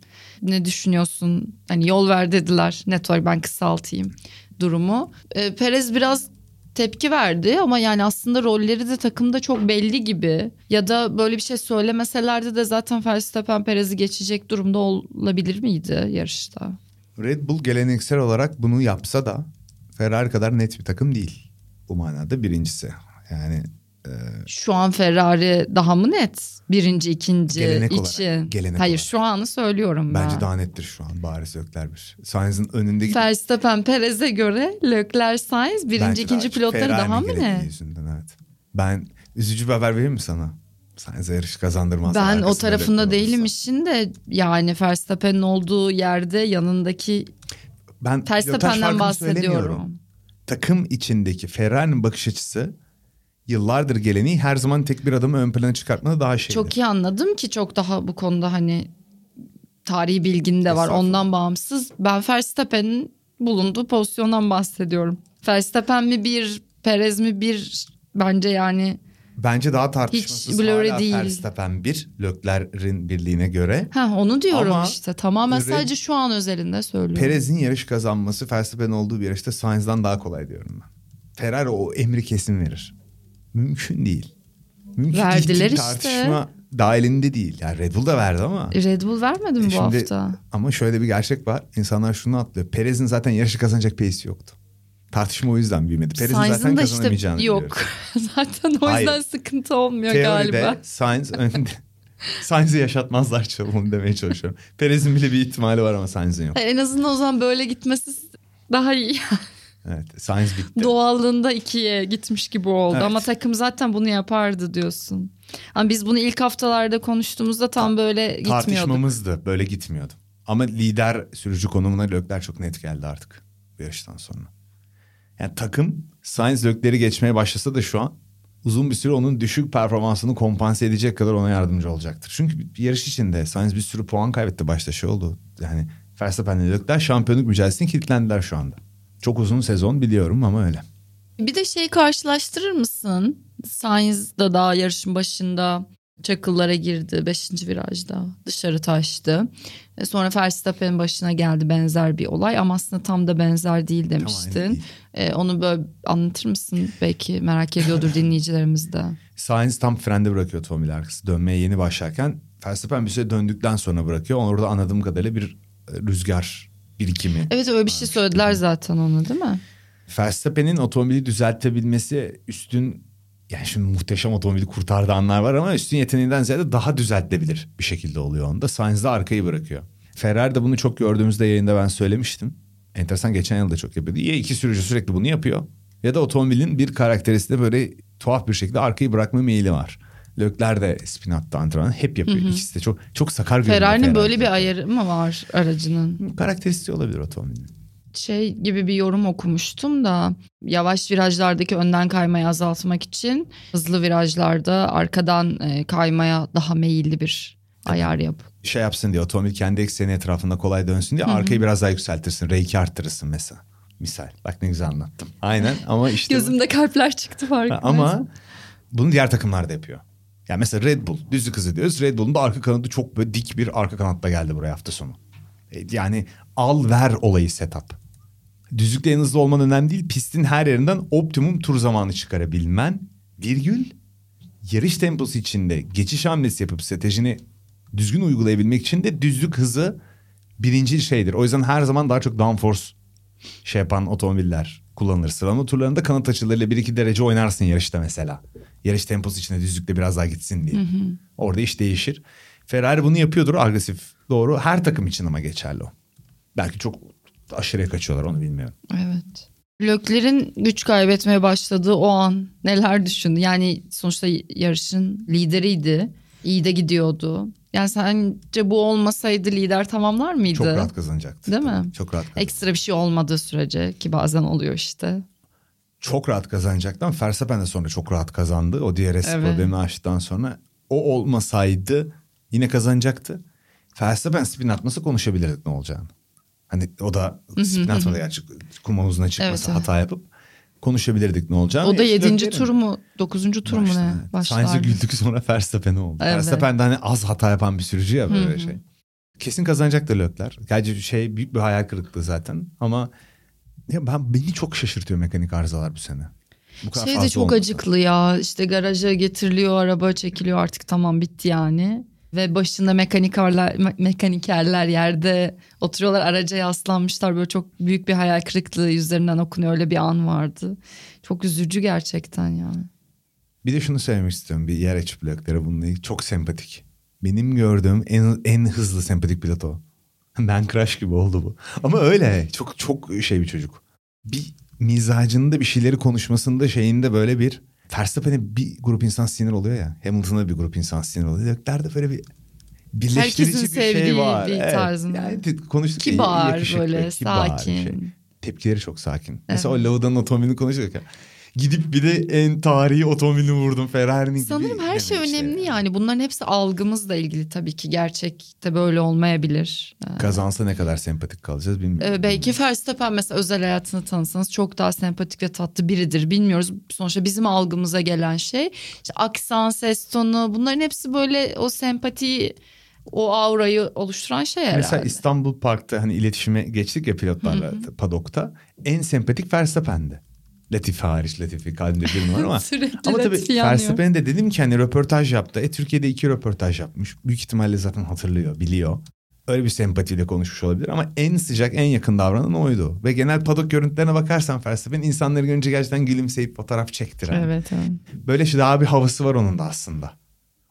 Ne düşünüyorsun? Hani yol ver dediler. Net olarak ben kısaltayım durumu. E, Perez biraz tepki verdi ama yani aslında rolleri de takımda çok belli gibi. Ya da böyle bir şey söylemeselerdi de zaten Verstappen Perez'i geçecek durumda olabilir miydi yarışta? Red Bull geleneksel olarak bunu yapsa da Ferrari kadar net bir takım değil. Bu manada birincisi. Yani Şu an Ferrari daha mı net? Birinci, ikinci Gelenek olarak, için. gelenek Hayır olarak. şu anı söylüyorum ben. bence daha nettir şu an. Bariz Ökler bir. Sainz'ın önünde Verstappen Perez'e göre Leclerc Sainz birinci, Bence ikinci daha- pilotları daha mı gerektiği ne? Yüzünden, evet. Ben üzücü bir haber vereyim mi sana? Sainz'e yarış kazandırmaz. Ben o tarafında değilim işin de yani Verstappen'in olduğu yerde yanındaki Ben Verstappen'den bahsediyorum. Takım içindeki Ferrari'nin bakış açısı yıllardır geleneği her zaman tek bir adamı ön plana çıkartmada daha şeydir. Çok iyi anladım ki çok daha bu konuda hani tarihi bilgin de var ondan bağımsız. Ben Verstappen'in bulunduğu pozisyondan bahsediyorum. Verstappen mi bir, Perez mi bir bence yani Bence daha tartışmasız blurry hala değil. Verstappen bir, Leclerc'in birliğine göre. ha onu diyorum Ama işte tamamen Red- sadece şu an özelinde söylüyorum. Perez'in yarış kazanması Verstappen'in olduğu bir yarışta Sainz'dan daha kolay diyorum ben. Ferrari o emri kesin verir. Mümkün değil. Mümkün Verdiler değil. işte. Tartışma dahilinde değil. Yani Red Bull da verdi ama. Red Bull vermedi mi E bu şimdi- hafta? Ama şöyle bir gerçek var. İnsanlar şunu atlıyor. Perez'in zaten yarışı kazanacak pace'i yoktu. Tartışma o yüzden büyümedi. Perez'in zaten kazanamayacağını işte yok. zaten o yüzden Hayır. sıkıntı olmuyor Teoride galiba. Sainz önde. Sainz'i yaşatmazlar çalımını demeye çalışıyorum. Perez'in bile bir ihtimali var ama Sainz'in yok. En azından o zaman böyle gitmesi daha iyi. Evet Sainz bitti. Doğallığında ikiye gitmiş gibi oldu Evet. ama takım zaten bunu yapardı diyorsun. Ama biz bunu ilk haftalarda konuştuğumuzda tam böyle gitmiyorduk. Tartışmamızdı. Böyle gitmiyordu. Ama lider sürücü konumuna Lökler çok net geldi artık bu yarıştan sonra. Yani takım Sainz Lökler'i geçmeye başlasa da şu an uzun bir süre onun düşük performansını kompanse edecek kadar ona yardımcı olacaktır. Çünkü yarış içinde Sainz bir sürü puan kaybetti başta şey oldu. Yani Verstappen ile Lökler şampiyonluk mücadelesine kilitlendiler şu anda. Çok uzun sezon biliyorum ama öyle. Bir de şeyi karşılaştırır mısın? Sainz da daha yarışın başında çakıllara girdi 5. virajda dışarı taştı. E Sonra Verstappen'in başına geldi benzer bir olay ama aslında tam da benzer değil demiştin. değil. E, onu böyle anlatır mısın? Belki merak ediyordur dinleyicilerimiz de. Sainz tam frende bırakıyor otomobil arkası dönmeye yeni başlarken Verstappen bir süre döndükten sonra bırakıyor. Orada anladığım kadarıyla bir e, rüzgar birikimi. Evet öyle bir şey söylediler zaten ona değil mi? Verstappen'in otomobili düzeltebilmesi üstün yani şimdi muhteşem otomobili kurtardığı anlar var ama üstün yeteneğinden ziyade daha düzeltilebilir bir şekilde oluyor onda. Sainz de arkayı bırakıyor. Ferrari de bunu çok gördüğümüzde yayında ben söylemiştim. Enteresan geçen yıl da çok yapıyordu. Ya iki sürücü sürekli bunu yapıyor ya da otomobilin bir karakterisinde böyle tuhaf bir şekilde arkayı bırakma meyili var. Lökler de spin attı antrenman hep yapıyor. İkisi de çok çok sakar görünüyor. Ferrari'nin Ferrari. böyle bir ayarı mı var aracının? Karakteristiği olabilir otomobilin. Şey gibi bir yorum okumuştum da yavaş virajlardaki önden kaymayı azaltmak için hızlı virajlarda arkadan e, kaymaya daha meyilli bir ayar yap. Şey yapsın diye otomobil kendi ekseni etrafında kolay dönsün diye arkayı biraz daha yükseltirsin. R2 arttırırsın mesela. Misal. Bak ne güzel anlattım. Aynen ama işte... Gözümde kalpler çıktı farkındayız. Ama bunu diğer takımlar da yapıyor. Yani mesela Red Bull düzlük hızı diyoruz. Red Bull'un da arka kanadı çok böyle dik bir arka kanatla geldi buraya hafta sonu. E, Yani al ver olayı setup. Düzlükte en hızlı olman önemli değil. Pistin her yerinden optimum tur zamanı çıkarabilmen. Virgül yarış temposu içinde geçiş hamlesi yapıp stratejini düzgün uygulayabilmek için de düzlük hızı birinci şeydir. O yüzden her zaman daha çok downforce şey yapan otomobiller kullanılır. Sıralama turlarında kanat açılarıyla 1-2 derece oynarsın yarışta mesela. Yarış temposu içinde düzlükte biraz daha gitsin diye. Orada iş değişir. Ferrari bunu yapıyordur agresif doğru. Her takım için ama geçerli o. Belki çok aşırıya kaçıyorlar onu bilmiyorum. Evet. Lökler'in güç kaybetmeye başladığı o an neler düşündü? Yani sonuçta yarışın lideriydi. İyi de gidiyordu. Yani sence bu olmasaydı lider tamamlar mıydı? Çok rahat kazanacaktı. Değil mi? Çok rahat kazanacaktı. Ekstra bir şey olmadığı sürece ki bazen oluyor işte. Çok rahat kazanacaktı ama Verstappen de sonra çok rahat kazandı. O DRS Evet. problemi aştıktan sonra o olmasaydı yine kazanacaktı. Verstappen spin atması konuşabilirdik ne olacağını. Hani o da spin atmadı gerçi kum havuzuna çıkması Evet, hata yapıp konuşabilirdik ne olacağını. O da E, yedinci tur mu? Dokuzuncu tur mu ne? Sainz'e güldük sonra Verstappen oldu. Evet. Verstappen de hani az hata yapan bir sürücü ya böyle Hı hı. şey. Kesin kazanacaktı Lökler. Gerçi şey büyük bir hayal kırıklığı zaten ama ya ben beni çok şaşırtıyor mekanik arızalar bu sene. Bu kadar Şey de çok olmasa. acıklı ya. İşte garaja getiriliyor, araba çekiliyor artık tamam bitti yani. Ve başında mekanikerler, me- mekanikerler yerde oturuyorlar araca yaslanmışlar. Böyle çok büyük bir hayal kırıklığı yüzlerinden okunuyor. Öyle bir an vardı. Çok üzücü gerçekten yani. Bir de şunu söylemek istiyorum. Bir yer açıp Lökler'e bununla. Çok sempatik. Benim gördüğüm en, en hızlı sempatik pilot o. Ben Crash gibi oldu bu. Ama öyle. Çok çok şey bir çocuk. Bir mizacında bir şeyleri konuşmasında şeyinde böyle bir Verstappen'e bir grup insan sinir oluyor ya. Hamilton'a bir grup insan sinir oluyor. Lökler'de böyle bir birleştirici Herkesin bir şey var. bir Evet. tarzında. Yani konuştuk. Kibar, yakışıklı, böyle, kibar bir sakin. şey. Tepkileri çok sakin. Mesela o Lauda'nın otomobilini konuşuyorduk ya. Gidip bir de en tarihi otomobilini vurdum Ferrari'nin gibi. Sanırım her şey işte önemli yani. yani. Bunların hepsi algımızla ilgili tabii ki. Gerçekte böyle olmayabilir. Ee, Kazansa ne kadar sempatik kalacağız bilmiyorum. Ee, belki Verstappen mesela özel hayatını tanısanız çok daha sempatik ve tatlı biridir. Bilmiyoruz. Sonuçta bizim algımıza gelen şey. işte aksan, ses tonu bunların hepsi böyle o sempatiyi, o aurayı oluşturan şey herhalde. Mesela İstanbul Park'ta hani iletişime geçtik ya pilotlarla padokta. En sempatik Verstappen'di. Latifi hariç Latifi kalbimde bir numara ama. Sürekli ama tabii. Verstappen'e de dedim ki hani röportaj yaptı. E Türkiye'de iki röportaj yapmış. Büyük ihtimalle zaten hatırlıyor, biliyor. Öyle bir sempatiyle konuşmuş olabilir ama en sıcak, en yakın davranan oydu. Ve genel padok görüntülerine bakarsan Verstappen insanları görünce gerçekten gülümseyip fotoğraf çektiren. Evet, evet. Böyle şey daha bir havası var onun da aslında.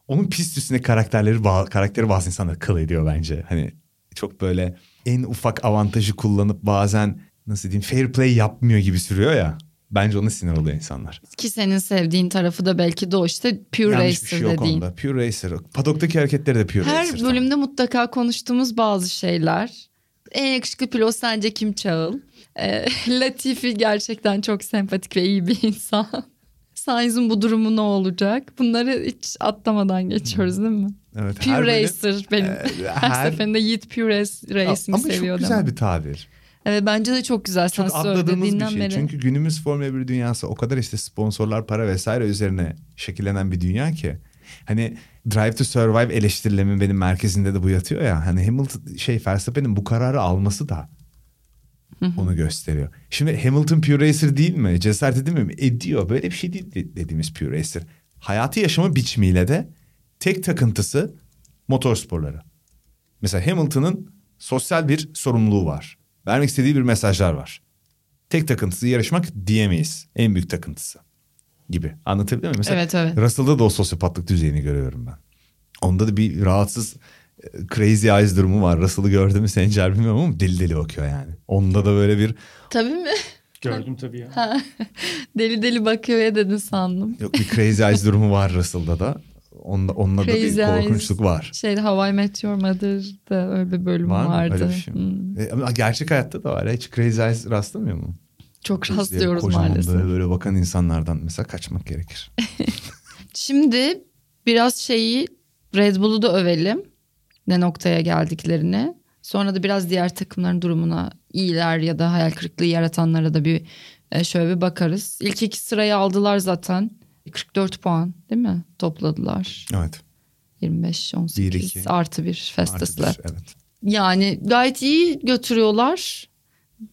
Onun pist üstünde karakterleri karakteri bazı insanları kıl ediyor bence. Hani çok böyle en ufak avantajı kullanıp bazen nasıl diyeyim fair play yapmıyor gibi sürüyor ya. Bence ona sinir oluyor insanlar. Ki senin sevdiğin tarafı da belki de o işte pure Yanlış bir racer şey yok dediğin. onda. Pure racer. Padoktaki hareketleri de pure Her racer. bölümde mutlaka konuştuğumuz bazı şeyler. En yakışıklı pilot sence kim Çağıl? Ee, Latifi gerçekten çok sempatik ve iyi bir insan. Sainz'in bu durumu ne olacak? Bunları hiç atlamadan geçiyoruz değil mi? Evet, Pure her Racer benim. Ee, her, her- seferinde Yiğit Pure Racing Ama seviyor çok güzel bir tabir. Evet bence de çok güzel. Çok atladığımız bir şey. beri. Çünkü günümüz Formula 1 dünyası o kadar işte sponsorlar, para vesaire üzerine şekillenen bir dünya ki. Hani Drive to Survive eleştirilemin benim merkezinde de bu yatıyor ya. Hani Hamilton şey Verstappen'in bu kararı alması da onu gösteriyor. Şimdi Hamilton Pure Racer değil mi? Cesaret edemiyor mu? Ediyor. Böyle bir şey değil de- dediğimiz Pure Racer. Hayatı yaşama biçimiyle de tek takıntısı motorsporları. Mesela Hamilton'ın sosyal bir sorumluluğu var. Vermek istediği bir mesajlar var. Tek takıntısı yarışmak diyemeyiz. En büyük takıntısı gibi. Anlatabiliyor muyum? Mesela Evet, evet. Russell'da da o sosyopatlık düzeyini görüyorum ben. Onda da bir rahatsız e, crazy eyes durumu var. Russell'ı gördü mü Sencer bilmiyorum ama deli deli bakıyor yani. Onda da böyle bir Tabii mi? Gördüm tabii ya. deli deli bakıyor ya dedin sandım. yok bir crazy eyes durumu var Russell'da da. Onda, onunla da bir korkunçluk var. Şeyde Hawaii Meteor Mother'da öyle bir bölüm Var mı? vardı. Öyle bir şey mi? Hmm. E, ama gerçek hayatta da var. Hiç crazy eyes rastlamıyor mu? Çok rastlıyoruz kocaman maalesef. Böyle, böyle bakan insanlardan mesela kaçmak gerekir. Şimdi biraz şeyi Red Bull'u da övelim. ne noktaya geldiklerini. Sonra da biraz diğer takımların durumuna iyiler ya da hayal kırıklığı yaratanlara da bir e, şöyle bir bakarız. İlk iki sırayı aldılar zaten. 44 puan değil mi topladılar? Evet. 25, 18 Bir, iki. artı bir Festus'la. Evet. Yani gayet iyi götürüyorlar.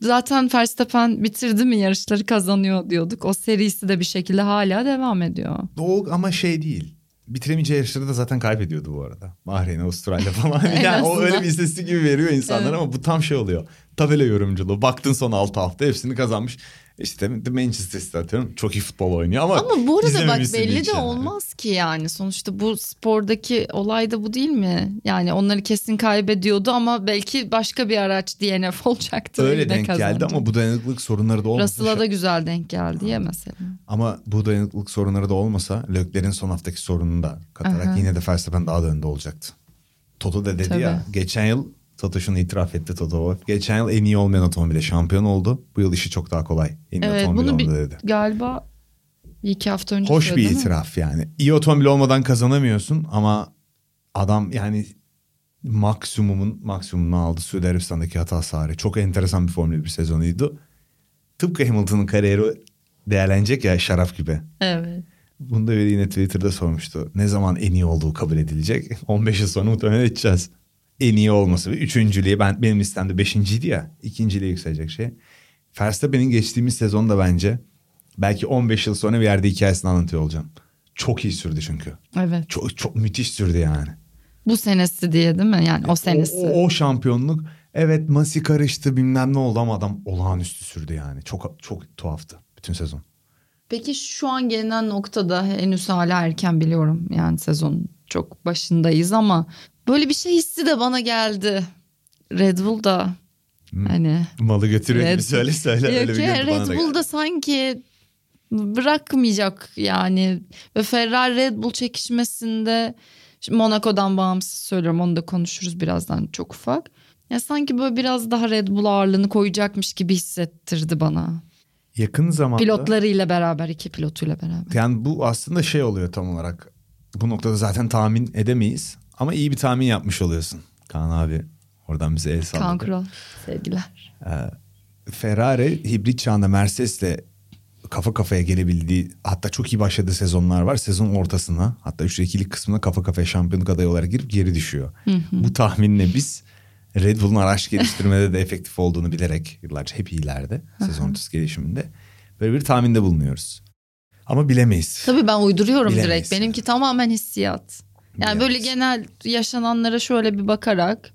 Zaten Verstappen bitirdi mi yarışları kazanıyor diyorduk. O serisi de bir şekilde hala devam ediyor. O ama şey değil. Bitiremeyeceği yarışları da zaten kaybediyordu bu arada. Bahreyn, Avustralya falan. Yani o öyle bir istatistik gibi veriyor insanlar Evet. ama bu tam şey oluyor. Tabela yorumculuğu. Baktın son 6 hafta hepsini kazanmış. İşte Manchester City atıyorum. Çok iyi futbol oynuyor ama Ama bu arada bak belli de yani. olmaz ki yani. Sonuçta bu spordaki olay da bu değil mi? Yani onları kesin kaybediyordu ama belki başka bir araç DNF olacaktı. Öyle denk geldi kazandı. ama bu dayanıklılık sorunları da olmasa. Russell'a da güzel denk geldi ya mesela. Ama bu dayanıklılık sorunları da olmasa Leclerc'in son haftaki sorununu da katarak Aha. yine de Verstappen daha da önde olacaktı. Toto da dedi Tabii. ya geçen yıl Toto şunu itiraf etti Toto Wolff. Geçen yıl en iyi olmayan otomobile şampiyon oldu. Bu yıl işi çok daha kolay. En iyi Evet otomobil bunu bir, dedi. galiba bir iki hafta önce Hoş bir değil mi? itiraf yani. İyi otomobil olmadan kazanamıyorsun ama adam yani maksimumun maksimumunu aldı Suudi Arabistan'daki hatası hariç. Çok enteresan bir Formula 1 sezonuydu. Tıpkı Hamilton'ın kariyeri değerlenecek ya şaraf gibi. Evet. Bunu da biri yine Twitter'da sormuştu. Ne zaman en iyi olduğu kabul edilecek? 15 yıl sonra muhtemelen edeceğiz. En iyi olması ve üçüncülüğe ben benim listemde beşinciydi ya. ikinciliğe yükselecek şey. Verstappen'in geçtiğimiz sezonda bence belki 15 yıl sonra bir yerde hikayesini anlatıyor olacağım. Çok iyi sürdü çünkü. Evet. Çok çok müthiş sürdü yani. Bu senesi diye değil mi? Yani o senesi. O, o, o şampiyonluk evet Masi karıştı bilmem ne oldu ama adam olağanüstü sürdü yani. Çok çok tuhaftı bütün sezon. Peki şu an gelinen noktada henüz hala erken biliyorum. Yani sezonun çok başındayız ama böyle bir şey hissi de bana geldi. Red Bull da hani Malı götürüyor Red- gibi söyle söyle. Öyle bir bana Red da Bull geldi. da sanki bırakmayacak yani ve Ferrari Red Bull çekişmesinde şimdi Monaco'dan bağımsız söylüyorum onu da konuşuruz birazdan çok ufak. Ya sanki böyle biraz daha Red Bull ağırlığını koyacakmış gibi hissettirdi bana. Yakın zamanda Pilotlarıyla beraber iki pilotuyla beraber. yani bu aslında şey oluyor tam olarak. Bu noktada zaten tahmin edemeyiz ama iyi bir tahmin yapmış oluyorsun. Kaan abi oradan bize el salladı. Kaan Kural sevgiler. Ferrari hibrit çağında Mercedes'le kafa kafaya gelebildiği hatta çok iyi başladığı sezonlar var. Sezon ortasına hatta 3'te 2'lik kısmına kafa kafaya şampiyonluk adayı olarak girip geri düşüyor. Bu tahminle biz Red Bull'un araç geliştirmede de efektif olduğunu bilerek yıllarca hep iyilerde sezon ortası gelişiminde böyle bir tahminde bulunuyoruz. Ama bilemeyiz. Tabii ben uyduruyorum Bilemeyiz direkt. Benimki tamamen hissiyat. Yani böyle genel yaşananlara şöyle bir bakarak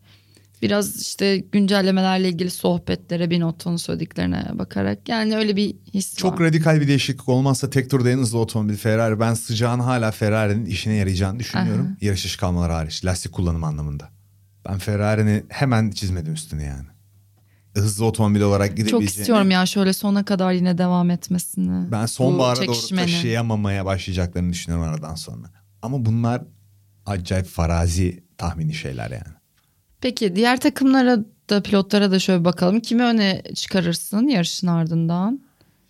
biraz işte güncellemelerle ilgili sohbetlere bir notun söylediklerine bakarak yani öyle bir his Çok var. radikal bir değişiklik olmazsa tek turda en hızlı otomobil Ferrari. Ben sıcağın hala Ferrari'nin işine yarayacağını düşünüyorum. Aha. Yarış dışı kalmaları hariç. Lastik kullanımı anlamında. Ben Ferrari'ni hemen çizmedim üstüne yani. Hızlı otomobil olarak gidebileceğini. Çok istiyorum ya şöyle sona kadar yine devam etmesini. Ben sonbahara doğru taşıyamamaya başlayacaklarını düşünüyorum aradan sonra. Ama bunlar acayip farazi tahmini şeyler yani. Peki diğer takımlara da pilotlara da şöyle bakalım. Kimi öne çıkarırsın yarışın ardından?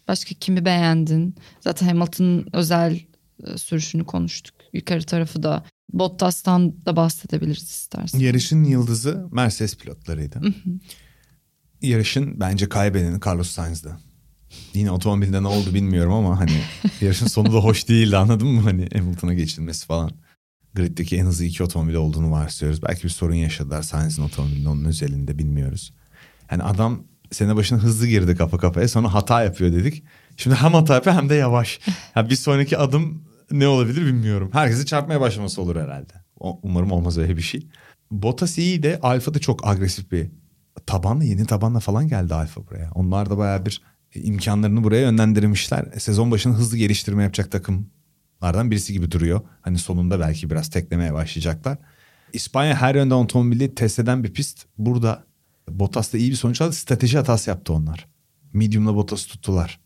Başka kimi beğendin? Zaten Hamilton'ın özel e, sürüşünü konuştuk. Yukarı tarafı da Bottas'tan da bahsedebiliriz istersen. Yarışın yıldızı Mercedes pilotlarıydı. Yarışın bence kaybedeni Carlos Sainz'dı. Yine otomobilde ne oldu bilmiyorum ama hani yarışın sonu da hoş değildi anladın mı? Hani Hamilton'a geçilmesi falan. Grid'deki en hızlı iki otomobil olduğunu varsayıyoruz. Belki bir sorun yaşadılar Sainz'in otomobilinde onun özelinde bilmiyoruz. Yani adam sene başına hızlı girdi kafa kafaya sonra hata yapıyor dedik. Şimdi hem hata yapıyor hem de yavaş. Yani bir sonraki adım ne olabilir bilmiyorum. Herkesi çarpmaya başlaması olur herhalde. Umarım olmaz öyle bir şey. Bottas iyi de Alfa'da çok agresif bir tabanla yeni tabanla falan geldi Alfa buraya. Onlar da bayağı bir imkanlarını buraya yönlendirmişler. E, Sezon başında hızlı geliştirme yapacak takımlardan birisi gibi duruyor. Hani sonunda belki biraz teklemeye başlayacaklar. İspanya her yönden otomobili test eden bir pist. Burada Bottas'ta iyi bir sonuç aldı. Strateji hatası yaptı onlar. Medium'la Bottas'ı tuttular.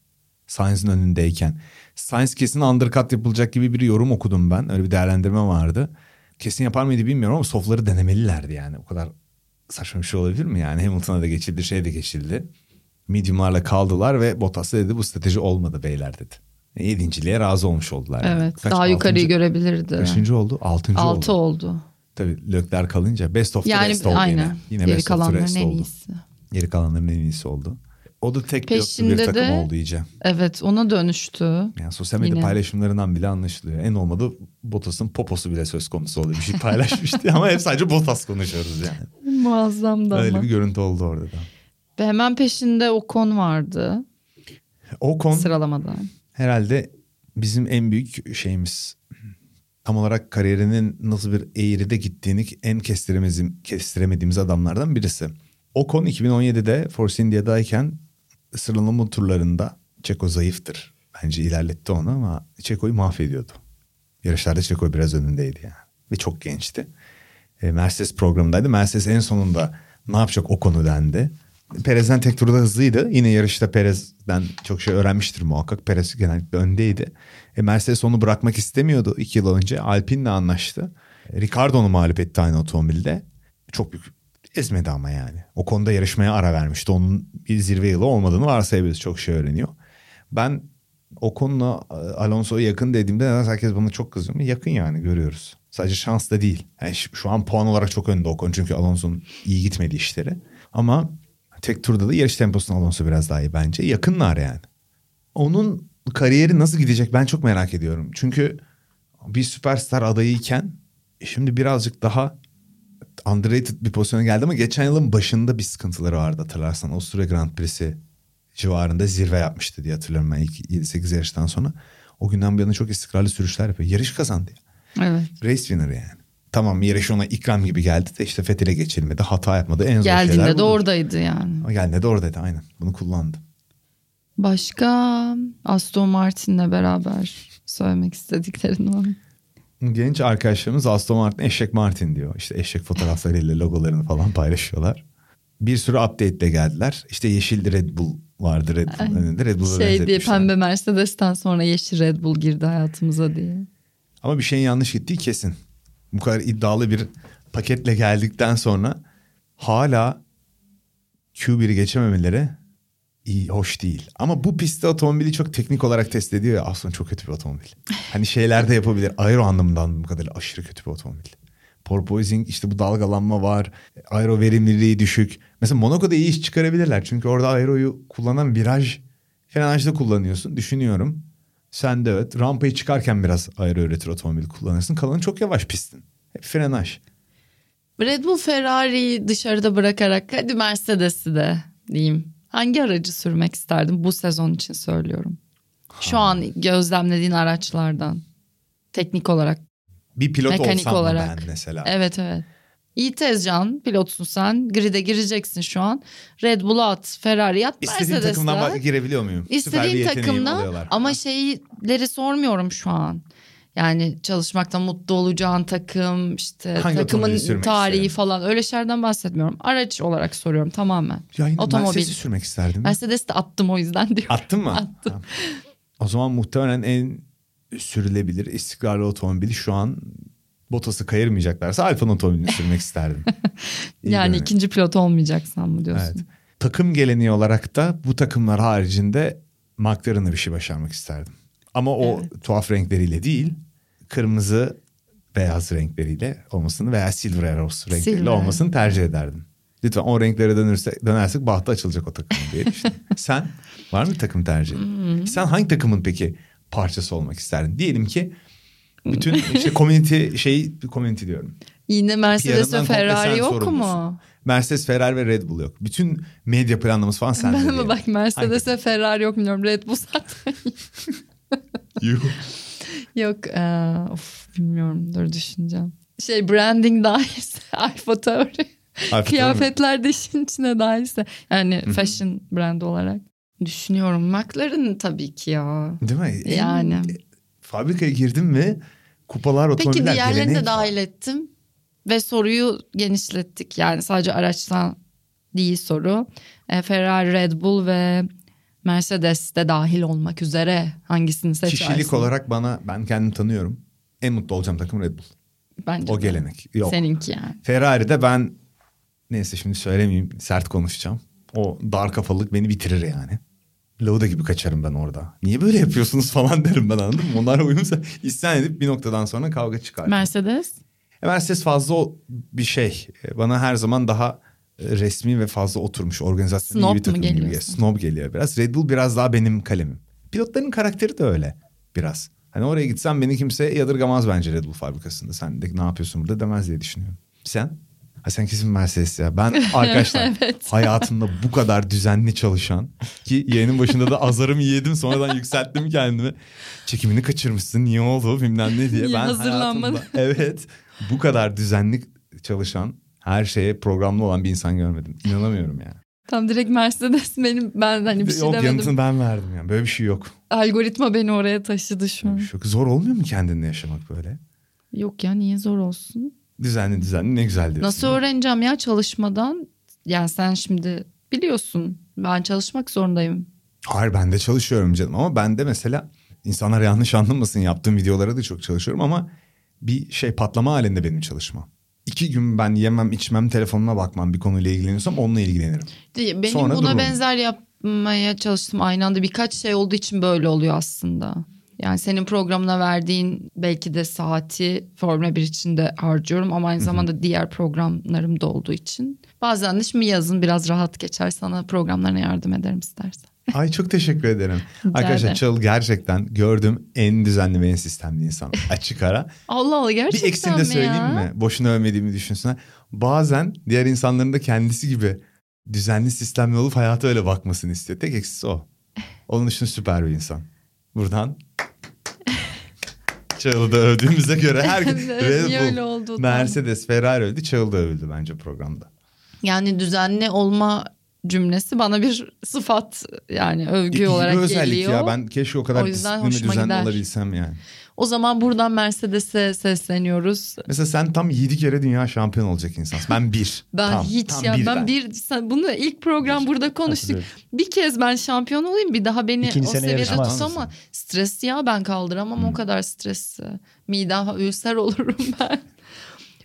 Sainz'in önündeyken. Sainz kesin undercut yapılacak gibi bir yorum okudum ben. Öyle bir değerlendirme vardı. Kesin yapar mıydı bilmiyorum ama softları denemelilerdi yani. O kadar saçma bir şey olabilir mi yani? Hamilton'a da geçildi, şey de geçildi. Medium'larla kaldılar ve Bottas dedi bu strateji olmadı beyler dedi. Yedinciliğe razı olmuş oldular. yani. Evet Kaç, daha yukarıyı altıncı- görebilirdi. Kaçıncı oldu? Altıncı Altı oldu. oldu. Tabii Lökler kalınca best of the Yani rest oldu aynen. yine. Yine Geri best of the kalanların rest en oldu. iyisi. Geri kalanların en iyisi oldu. O da tek pilotlu bir Peşinde takım de- oldu iyice. Evet ona dönüştü. Yani sosyal medya Yine. paylaşımlarından bile anlaşılıyor. En olmadı Bottas'ın poposu bile söz konusu oluyor. Bir şey paylaşmıştı ama hep sadece Bottas konuşuyoruz yani. Muazzamdı Öyle ama. bir görüntü oldu orada da. Ve hemen peşinde Ocon vardı Ocon sıralamada. Herhalde bizim en büyük şeyimiz. Tam olarak kariyerinin nasıl bir eğride gittiğini en kestiremediğimiz, adamlardan birisi. Ocon 2017'de Force India'dayken sıralama turlarında Çeko zayıftır. Bence ilerletti onu ama Çeko'yu mahvediyordu. Yarışlarda Çeko biraz önündeydi yani. Ve çok gençti. E, Mercedes programındaydı. Mercedes en sonunda ne yapacak o konu dendi. Perez'den tek turda hızlıydı. Yine yarışta Perez'den çok şey öğrenmiştir muhakkak. Perez genellikle öndeydi. E, Mercedes onu bırakmak istemiyordu iki yıl önce. Alpine'le anlaştı. E, Ricardo onu mağlup etti aynı otomobilde. Çok büyük ezmedi ama yani. O konuda yarışmaya ara vermişti. Onun bir zirve yılı olmadığını varsayabiliriz. Çok şey öğreniyor. Ben o konuda Alonso'ya yakın dediğimde neden herkes bana çok kızıyor. Yakın yani görüyoruz. Sadece şans da değil. Yani şu an puan olarak çok önde Ocon çünkü Alonso'nun iyi gitmedi işleri. Ama tek turda da yarış temposunda Alonso biraz daha iyi bence. Yakınlar yani. Onun kariyeri nasıl gidecek ben çok merak ediyorum. Çünkü bir süperstar adayıyken şimdi birazcık daha underrated bir pozisyona geldi ama geçen yılın başında bir sıkıntıları vardı hatırlarsan. Avusturya Grand Prix'si civarında zirve yapmıştı diye hatırlıyorum ben ilk 7-8 yarıştan sonra. O günden bu yana çok istikrarlı sürüşler yapıyor. Yarış kazandı. ya. Evet. Race winner yani. Tamam yarış ona ikram gibi geldi de işte fethile geçilmedi. Hata yapmadı. En zor şeyler Geldiğinde de budur. oradaydı yani. Geldiğinde de oradaydı aynen. Bunu kullandı. Başka Aston Martin'le beraber söylemek istediklerin var mı? Genç arkadaşlarımız Aston Martin eşek Martin diyor. İşte eşek fotoğraflarıyla logolarını falan paylaşıyorlar. Bir sürü update de geldiler. İşte yeşil Red Bull vardı Red Bull önünde. Red Bull'a Şey diye pembe Mercedes'ten sonra yeşil Red Bull girdi hayatımıza diye. Ama bir şeyin yanlış gittiği kesin. Bu kadar iddialı bir paketle geldikten sonra hala Q1'i geçememeleri iyi, hoş değil. Ama bu pistte otomobili çok teknik olarak test ediyor ya aslında çok kötü bir otomobil. Hani şeyler de yapabilir. Aero anlamından bu kadar aşırı kötü bir otomobil. Porpoising işte bu dalgalanma var. Aero verimliliği düşük. Mesela Monaco'da iyi iş çıkarabilirler. Çünkü orada aeroyu kullanan viraj frenajda kullanıyorsun. Düşünüyorum. Sen de evet rampayı çıkarken biraz aero üretir otomobil kullanırsın. Kalanı çok yavaş pistin. Hep frenaj. Red Bull Ferrari'yi dışarıda bırakarak hadi Mercedes'i de diyeyim. Hangi aracı sürmek isterdim bu sezon için söylüyorum. Şu an gözlemlediğin araçlardan. Teknik olarak. Bir pilot Mekanik olsam olarak. ben mesela? Evet evet. İyi Tezcan pilotsun sen. Grid'e gireceksin şu an. Red Bull'a at, Ferrari'ye at, İstediğim Mercedes'e takımdan at. girebiliyor muyum? İstediğin yeteneğim takımda oluyorlar. ama şeyleri sormuyorum şu an. Yani çalışmakta mutlu olacağın takım, işte Hangi takımın tarihi isterim? falan öyle şeylerden bahsetmiyorum. Araç olarak soruyorum tamamen. Ya yine Otomobil. Mercedes'i sürmek isterdim. Mercedes de attım o yüzden diyorum. Attın mı? Attım. Tamam. O zaman muhtemelen en sürülebilir istikrarlı otomobili şu an Bottas'ı kayırmayacaklarsa Alfa'nın otomobilini sürmek isterdim. Yani görünüyor. ikinci pilot olmayacaksan mı diyorsun? Evet. Takım geleneği olarak da bu takımlar haricinde McLaren'ı bir şey başarmak isterdim. Ama o tuhaf renkleriyle değil, kırmızı beyaz renkleriyle olmasını veya silver arrows renkleriyle Silver. olmasını tercih ederdim. Lütfen o renklere dönürse, dönersek bahtı açılacak o takımın diye düşünüyorum. Sen var mı takım tercihin? Hmm. Sen hangi takımın peki parçası olmak isterdin? Diyelim ki bütün işte community şey community diyorum. Yine Mercedes ve Ferrari yok sorumlusun. mu? Mercedes, Ferrari ve Red Bull yok. Bütün medya planlaması falan sende Ben diyelim. bak Mercedes ve Ferrari yok bilmiyorum. Red Bull zaten yok. Ee, of, bilmiyorum dur düşüneceğim. Şey branding dahilse Alfa. Alfa Kıyafetler de işin içine dahilse. Yani fashion brand olarak. Düşünüyorum. McLaren tabii ki ya. Değil mi? Yani. Fabrikaya girdim mi kupalar Peki otomobiller diğerlerini geleneği de dahil ettim. Ve soruyu genişlettik. Yani sadece araçtan değil soru. E, Ferrari, Red Bull ve Mercedes de dahil olmak üzere hangisini seçersin? Kişilik olarak bana ben kendimi tanıyorum. En mutlu olacağım takım Red Bull. Bence O de. gelenek. Yok. Seninki yani. Ferrari'de ben neyse şimdi söylemeyeyim sert konuşacağım. O dar kafalılık beni bitirir yani. Lauda gibi kaçarım ben orada. Niye böyle yapıyorsunuz falan derim ben anladın mı? Onlara uyumsa isyan edip bir noktadan sonra kavga çıkar. Mercedes. Mercedes fazla bir şey. E, Bana her zaman daha e, resmi ve fazla oturmuş organizasyon Snob mu takım gibi? Snob geliyor biraz. Red Bull biraz daha benim kalemim. Pilotların karakteri de öyle biraz. Hani oraya gitsem beni kimse yadırgamaz bence Red Bull fabrikasında. Sen de ne yapıyorsun burada demez diye düşünüyorum. Sen? Ha sen kesin Mercedes ya. Ben arkadaşlar hayatımda bu kadar düzenli çalışan ki yayının başında da azarımı yedim sonradan yükselttim kendimi. Çekimini kaçırmışsın niye oldu bilmem ne diye. Niye ben hayatımda evet bu kadar düzenli çalışan her şeye programlı olan bir insan görmedim. İnanamıyorum ya. Tam direkt Mercedes benim ben hani bir şey yok demedim. yanıtını ben verdim yani. Böyle bir şey yok. Algoritma beni oraya taşıdı şu an. şey yok. Zor olmuyor mu kendinle yaşamak böyle? Yok ya niye zor olsun? Düzenli düzenli ne güzel diyorsun. Nasıl öğreneceğim ya çalışmadan? Yani sen şimdi biliyorsun ben çalışmak zorundayım. Hayır ben de çalışıyorum canım ama ben de mesela insanlar yanlış anlamasın yaptığım videolara da çok çalışıyorum ama bir şey patlama halinde benim çalışmam. İki gün ben yemem içmem telefonuma bakmam bir konuyla ilgileniyorsam onunla ilgilenirim. Benim Sonra buna dururum. benzer yapmaya çalıştım aynı anda birkaç şey olduğu için böyle oluyor aslında. Yani senin programına verdiğin belki de saati Formula 1 için de harcıyorum ama aynı zamanda diğer programlarım da olduğu için. Bazen de şimdi yazın biraz rahat geçer sana programlarına yardım ederim istersen. Ay çok teşekkür ederim. Rica Arkadaşlar ederim. Çağıl gerçekten gördüğüm en düzenli ve en sistemli insan. Açık ara. Allah Allah gerçekten bir eksini de söyleyeyim ya? mi? Boşuna övmediğimi düşünsünler. Bazen diğer insanların da kendisi gibi düzenli sistemli olup hayata öyle bakmasını istiyor. Tek eksisi o. Onun dışında süper bir insan. Buradan Çağıl'ı da övdüğümüze göre her Red Bull? Mercedes, Ferrari övdü. Çağıl da övüldü bence programda. Yani düzenli olma cümlesi bana bir sıfat yani övgü İyi bir olarak özellik geliyor. ya. Ben keşke o kadar O disiplinli düzenli gider. olabilsem yani. O zaman buradan Mercedes'e sesleniyoruz. Mesela sen tam 7 kere dünya şampiyon olacak insansın. Ben bir. Ben Tam, hiç tam ya bir ben, bir sen, bunu ilk program Bir. burada konuştuk. Bir kez ben şampiyon olayım bir daha beni İkinci o seviyede tut ama stres ya ben kaldıramam o Hmm. kadar stresi. Midem ülser olurum ben.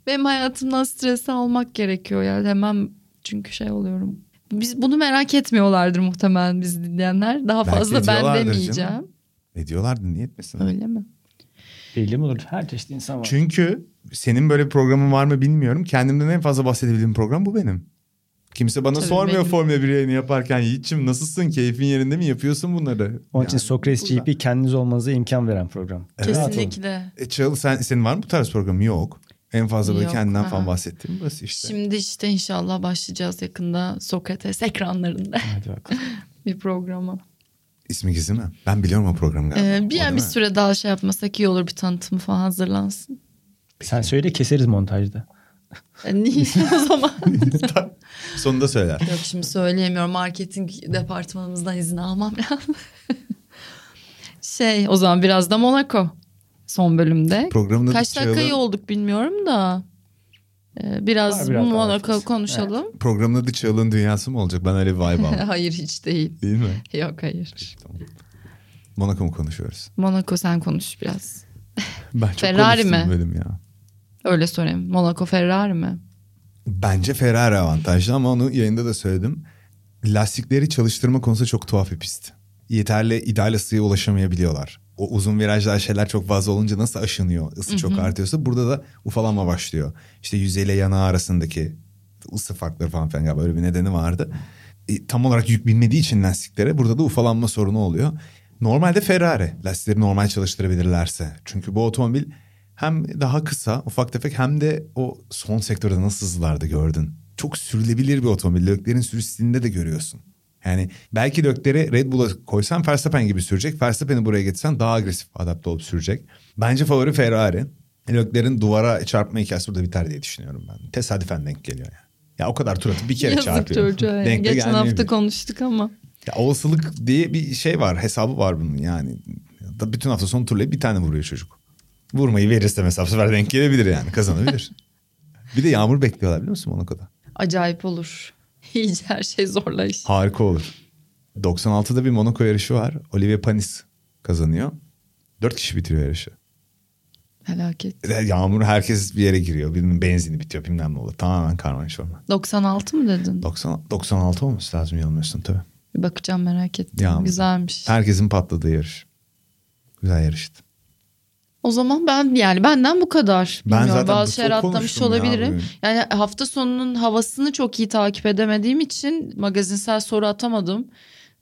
Benim hayatımdan stresi almak gerekiyor yani hemen çünkü şey oluyorum. Biz bunu merak etmiyorlardır muhtemelen biz dinleyenler. Daha Belki fazla ben demeyeceğim. canım. Ne diyorlardı niye etmesin? Öyle mi? Belli mi olur? Her çeşit insan var. Çünkü senin böyle bir programın var mı bilmiyorum. Kendimden en fazla bahsedebildiğim program bu benim. Kimse bana Tabii sormuyor benim. Formula 1 yayını yaparken Yiğit'ciğim nasılsın keyfin yerinde mi yapıyorsun bunları? Onun için Yani Sokrates burada. GP kendiniz olmanıza imkan veren program. Evet. Kesinlikle. E, Çağıl sen, senin var mı bu tarz programı? Yok. En fazla böyle Yok, kendinden aha. falan bahsettiğim burası işte. Şimdi işte inşallah başlayacağız yakında Sokrates ekranlarında Hadi bakalım. bir programa. İsmi gizli mi? Ben biliyorum o programı galiba. Ee, bir, yani değil bir mi? süre daha şey yapmasak iyi olur bir tanıtımı falan hazırlansın. Sen söyle keseriz montajda. E, Niye o zaman? Sonunda söyler. Yok şimdi söyleyemiyorum marketing departmanımızdan izin almam lazım. şey o zaman biraz da Monaco son bölümde. Programın adı Kaç dakikayı Çağıl'ın- oldu bilmiyorum da. Ee, biraz, biraz Monaco konuşalım. Programın adı Çağıl'ın Dünyası mı olacak? Ben öyle bir vibe aldım. hayır hiç değil. Değil mi? Yok hayır. Tamam. Monaco mu konuşuyoruz? Monaco sen konuş biraz. Ben çok Ferrari mi? bölüm ya. Öyle sorayım. Monaco Ferrari mi? Bence Ferrari avantajlı ama onu yayında da söyledim. Lastikleri çalıştırma konusunda çok tuhaf bir pist. Yeterli ideal ısıya ulaşamayabiliyorlar. O uzun virajlar şeyler çok fazla olunca nasıl aşınıyor? Isı çok artıyorsa burada da ufalanma başlıyor. İşte yüzeyle yanağı arasındaki ısı farkları falan filan galiba öyle bir nedeni vardı. E, tam olarak yük binmediği için lastiklere burada da ufalanma sorunu oluyor. Normalde Ferrari lastikleri normal çalıştırabilirlerse. Çünkü bu otomobil hem daha kısa ufak tefek hem de o son sektörde nasıl hızlılardı gördün. Çok sürülebilir bir otomobil. Löklerin sürüş stilinde de görüyorsun. Yani belki Lökleri Red Bull'a koysan Verstappen gibi sürecek. Verstappen'i buraya getirsen daha agresif adapte olup sürecek. Bence favori Ferrari. Löklerin duvara çarpma hikayesi burada biter diye düşünüyorum ben. Tesadüfen denk geliyor yani. Ya o kadar tur atıp bir kere Yazık çarpıyor. çocuğa. yani. Denk de Geçen hafta konuştuk ama. Ya olasılık diye bir şey var. Hesabı var bunun yani. Bütün hafta sonu turlayıp bir tane vuruyor çocuk. Vurmayı verirse mesela bu sefer denk gelebilir yani. Kazanabilir. bir de yağmur bekliyorlar biliyor musun Monaco'da? Acayip olur. İyice her şey zorlayış. Harika olur. 96'da bir Monaco yarışı var. Olivier Panis kazanıyor. Dört kişi bitiriyor yarışı. Felaket. E, Yağmur herkes bir yere giriyor. Birinin benzini bitiyor bilmem ne olur. Tamamen karman çorman. 96 mı dedin? 90, 96 olması lazım yanılmıyorsun tabii. Bir bakacağım merak ettim. Yağmur. Güzelmiş. Herkesin patladığı yarış. Güzel yarıştı. O zaman ben yani benden bu kadar. Ben Bilmiyorum, zaten bazı şeyler atlamış olabilirim. bugün. Yani hafta sonunun havasını çok iyi takip edemediğim için magazinsel soru atamadım.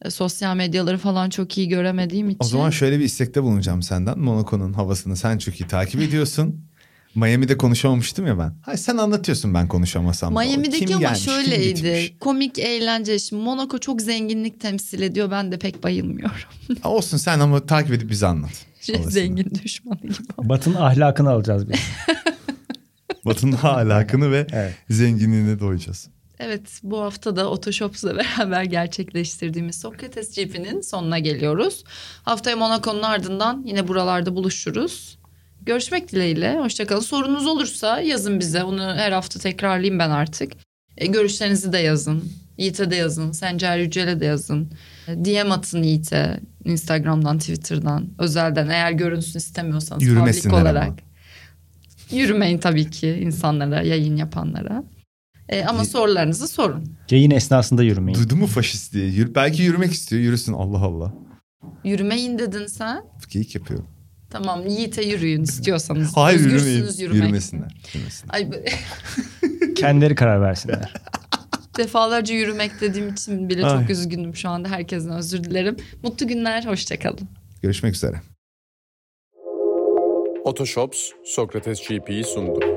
E, sosyal medyaları falan çok iyi göremediğim için. O zaman şöyle bir istekte bulunacağım senden. Monaco'nun havasını sen çok iyi takip ediyorsun. Miami'de konuşamamıştım ya ben. Hayır sen anlatıyorsun ben konuşamasam Miami'deki kim ama gelmiş, şöyleydi. Komik eğlence. Şimdi Monaco çok zenginlik temsil ediyor. Ben de pek bayılmıyorum. Olsun sen ama takip edip bize anlat. Havasını. Zengin düşmanı gibi. Batın ahlakını alacağız biz. Batı'nın ahlakını ve Evet. zenginliğine doyacağız. Evet bu hafta da Otoshops'la beraber gerçekleştirdiğimiz Sokrates GP'nin sonuna geliyoruz. Haftaya Monaco'nun ardından yine buralarda buluşuruz. Görüşmek dileğiyle. Hoşçakalın. Sorunuz olursa yazın bize. Onu her hafta tekrarlayayım ben artık. E, görüşlerinizi de yazın. Yiğit'e de yazın. Sencer Yücel'e de yazın. E, DM atın Yiğit'e. Instagram'dan, Twitter'dan, özelden. Eğer görünsün istemiyorsanız. public Yürümesinler olarak. ama. Yürümeyin tabii ki insanlara, yayın yapanlara. E, ama Y- sorularınızı sorun. Yayın esnasında yürümeyin. Duydun mu faşist diye? Yürü- belki yürümek istiyor. Yürüsün Allah Allah. Yürümeyin dedin sen. Geyik yapıyorum. Tamam Yiğit'e yürüyün istiyorsanız. Hayır Özgürsünüz yürümeyin. yürümek. Yürümesinler. Yürümesinler. Ay, Kendileri karar versinler. defalarca yürümek dediğim için bile Ay. çok üzgünüm şu anda. Herkesten özür dilerim. Mutlu günler, hoşçakalın. Görüşmek üzere. Otoshops Sokrates GP'yi sundu.